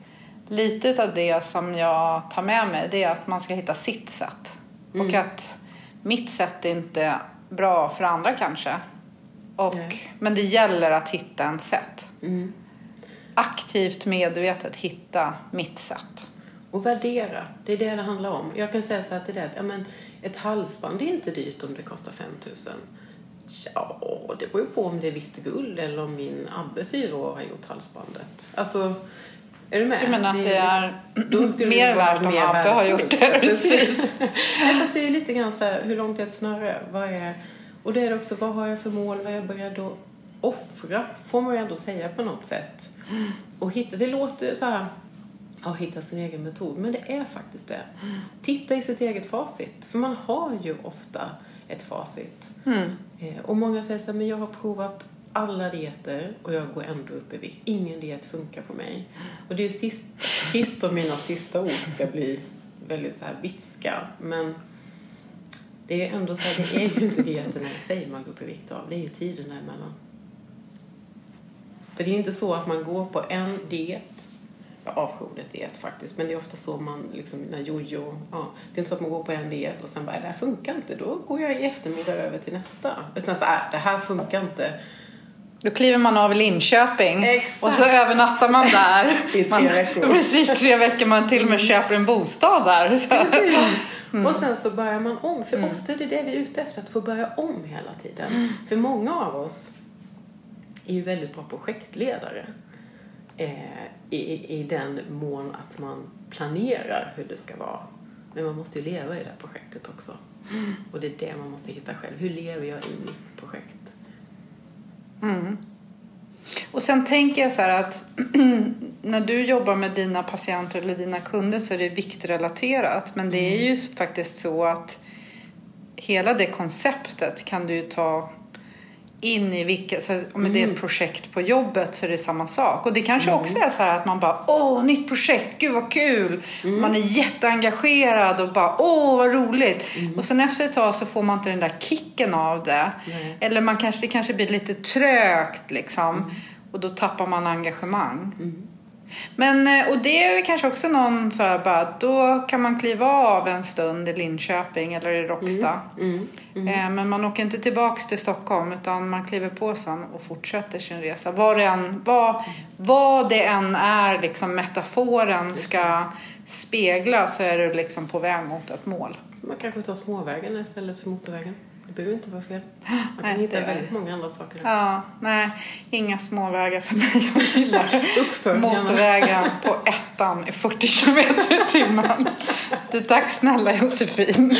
lite av det som jag tar med mig det är att man ska hitta sitt sätt. Mm. Och att mitt sätt är inte bra för andra kanske. Och, men det gäller att hitta en sätt. Mm. Aktivt medvetet hitta mitt sätt. Och värdera, det är det det handlar om. Jag kan säga så här till dig att ja, men ett halsband det är inte dyrt om det kostar 5000. Ja, det beror ju på om det är vitt guld eller om min Abbe fyra år har gjort halsbandet. Alltså, är du med? Du menar att det är då skulle mer det värt om Abbe har gjort det, Precis. Fast det är ju lite grann så här, hur långt är ett snöre? Vad är... Och det är det också, vad har jag för mål? Vad är jag beredd att offra? Får man ju ändå säga på något sätt. Och hitta, det låter så här, ja, hitta sin egen metod. Men det är faktiskt det. Titta i sitt eget facit. För man har ju ofta ett facit. Mm. Eh, Och många säger så här, men jag har provat alla dieter och jag går ändå upp i vikt. Ingen diet funkar på mig. Och det är ju sist, sist om mina sista ord ska bli väldigt så här bitska. Men det är ju ändå så här, det är ju inte dieterna i sig man går upp i vikt av. Det är ju tiden däremellan. För det är ju inte så att man går på en diet jag avskyr ordet diet faktiskt, men det är ofta så man liksom, när jojo, ja, det är inte så att man går på en diet och sen bara, det här funkar inte, då går jag i eftermiddag över till nästa. Utan så, äh, det här funkar inte. Då kliver man av i Linköping Exakt. och så övernattar man där. I tre man, veckor. Precis, tre veckor. Man till och med köper en bostad där. Mm. Och sen så börjar man om, för ofta är det det vi är ute efter, att få börja om hela tiden. Mm. För många av oss är ju väldigt bra projektledare. Eh, i, I den mån att man planerar hur det ska vara. Men man måste ju leva i det här projektet också. Mm. Och det är det man måste hitta själv. Hur lever jag i mitt projekt? Mm. Och sen tänker jag så här att när du jobbar med dina patienter eller dina kunder så är det viktrelaterat. Men det är ju faktiskt så att hela det konceptet kan du ju ta in i vilka, så om det är ett projekt på jobbet så är det samma sak. Och det kanske också är så här att man bara åh, nytt projekt, gud vad kul. Man är jätteengagerad och bara åh, vad roligt. Och sen efter ett tag så får man inte den där kicken av det. Eller man kanske, det kanske blir lite trögt liksom. Och då tappar man engagemang. Men, eh, och det är kanske också någon så här bara, då kan man kliva av en stund i Linköping eller i Råcksta. Mm. Eh, Men man åker inte tillbaks till Stockholm utan man kliver på sen och fortsätter sin resa. Vad det än, vad, vad det än är liksom metaforen ska spegla så är du liksom på väg mot ett mål. Man kanske tar småvägen istället för motorvägen. Det behöver inte vara fel. Man kan Nej, hitta det är väl- väldigt många andra saker. där. Ja, nej, inga småvägar för mig. Jag gillar motorvägen på ettan i 40 kilometer i timmen. Det är tack snälla Josefin.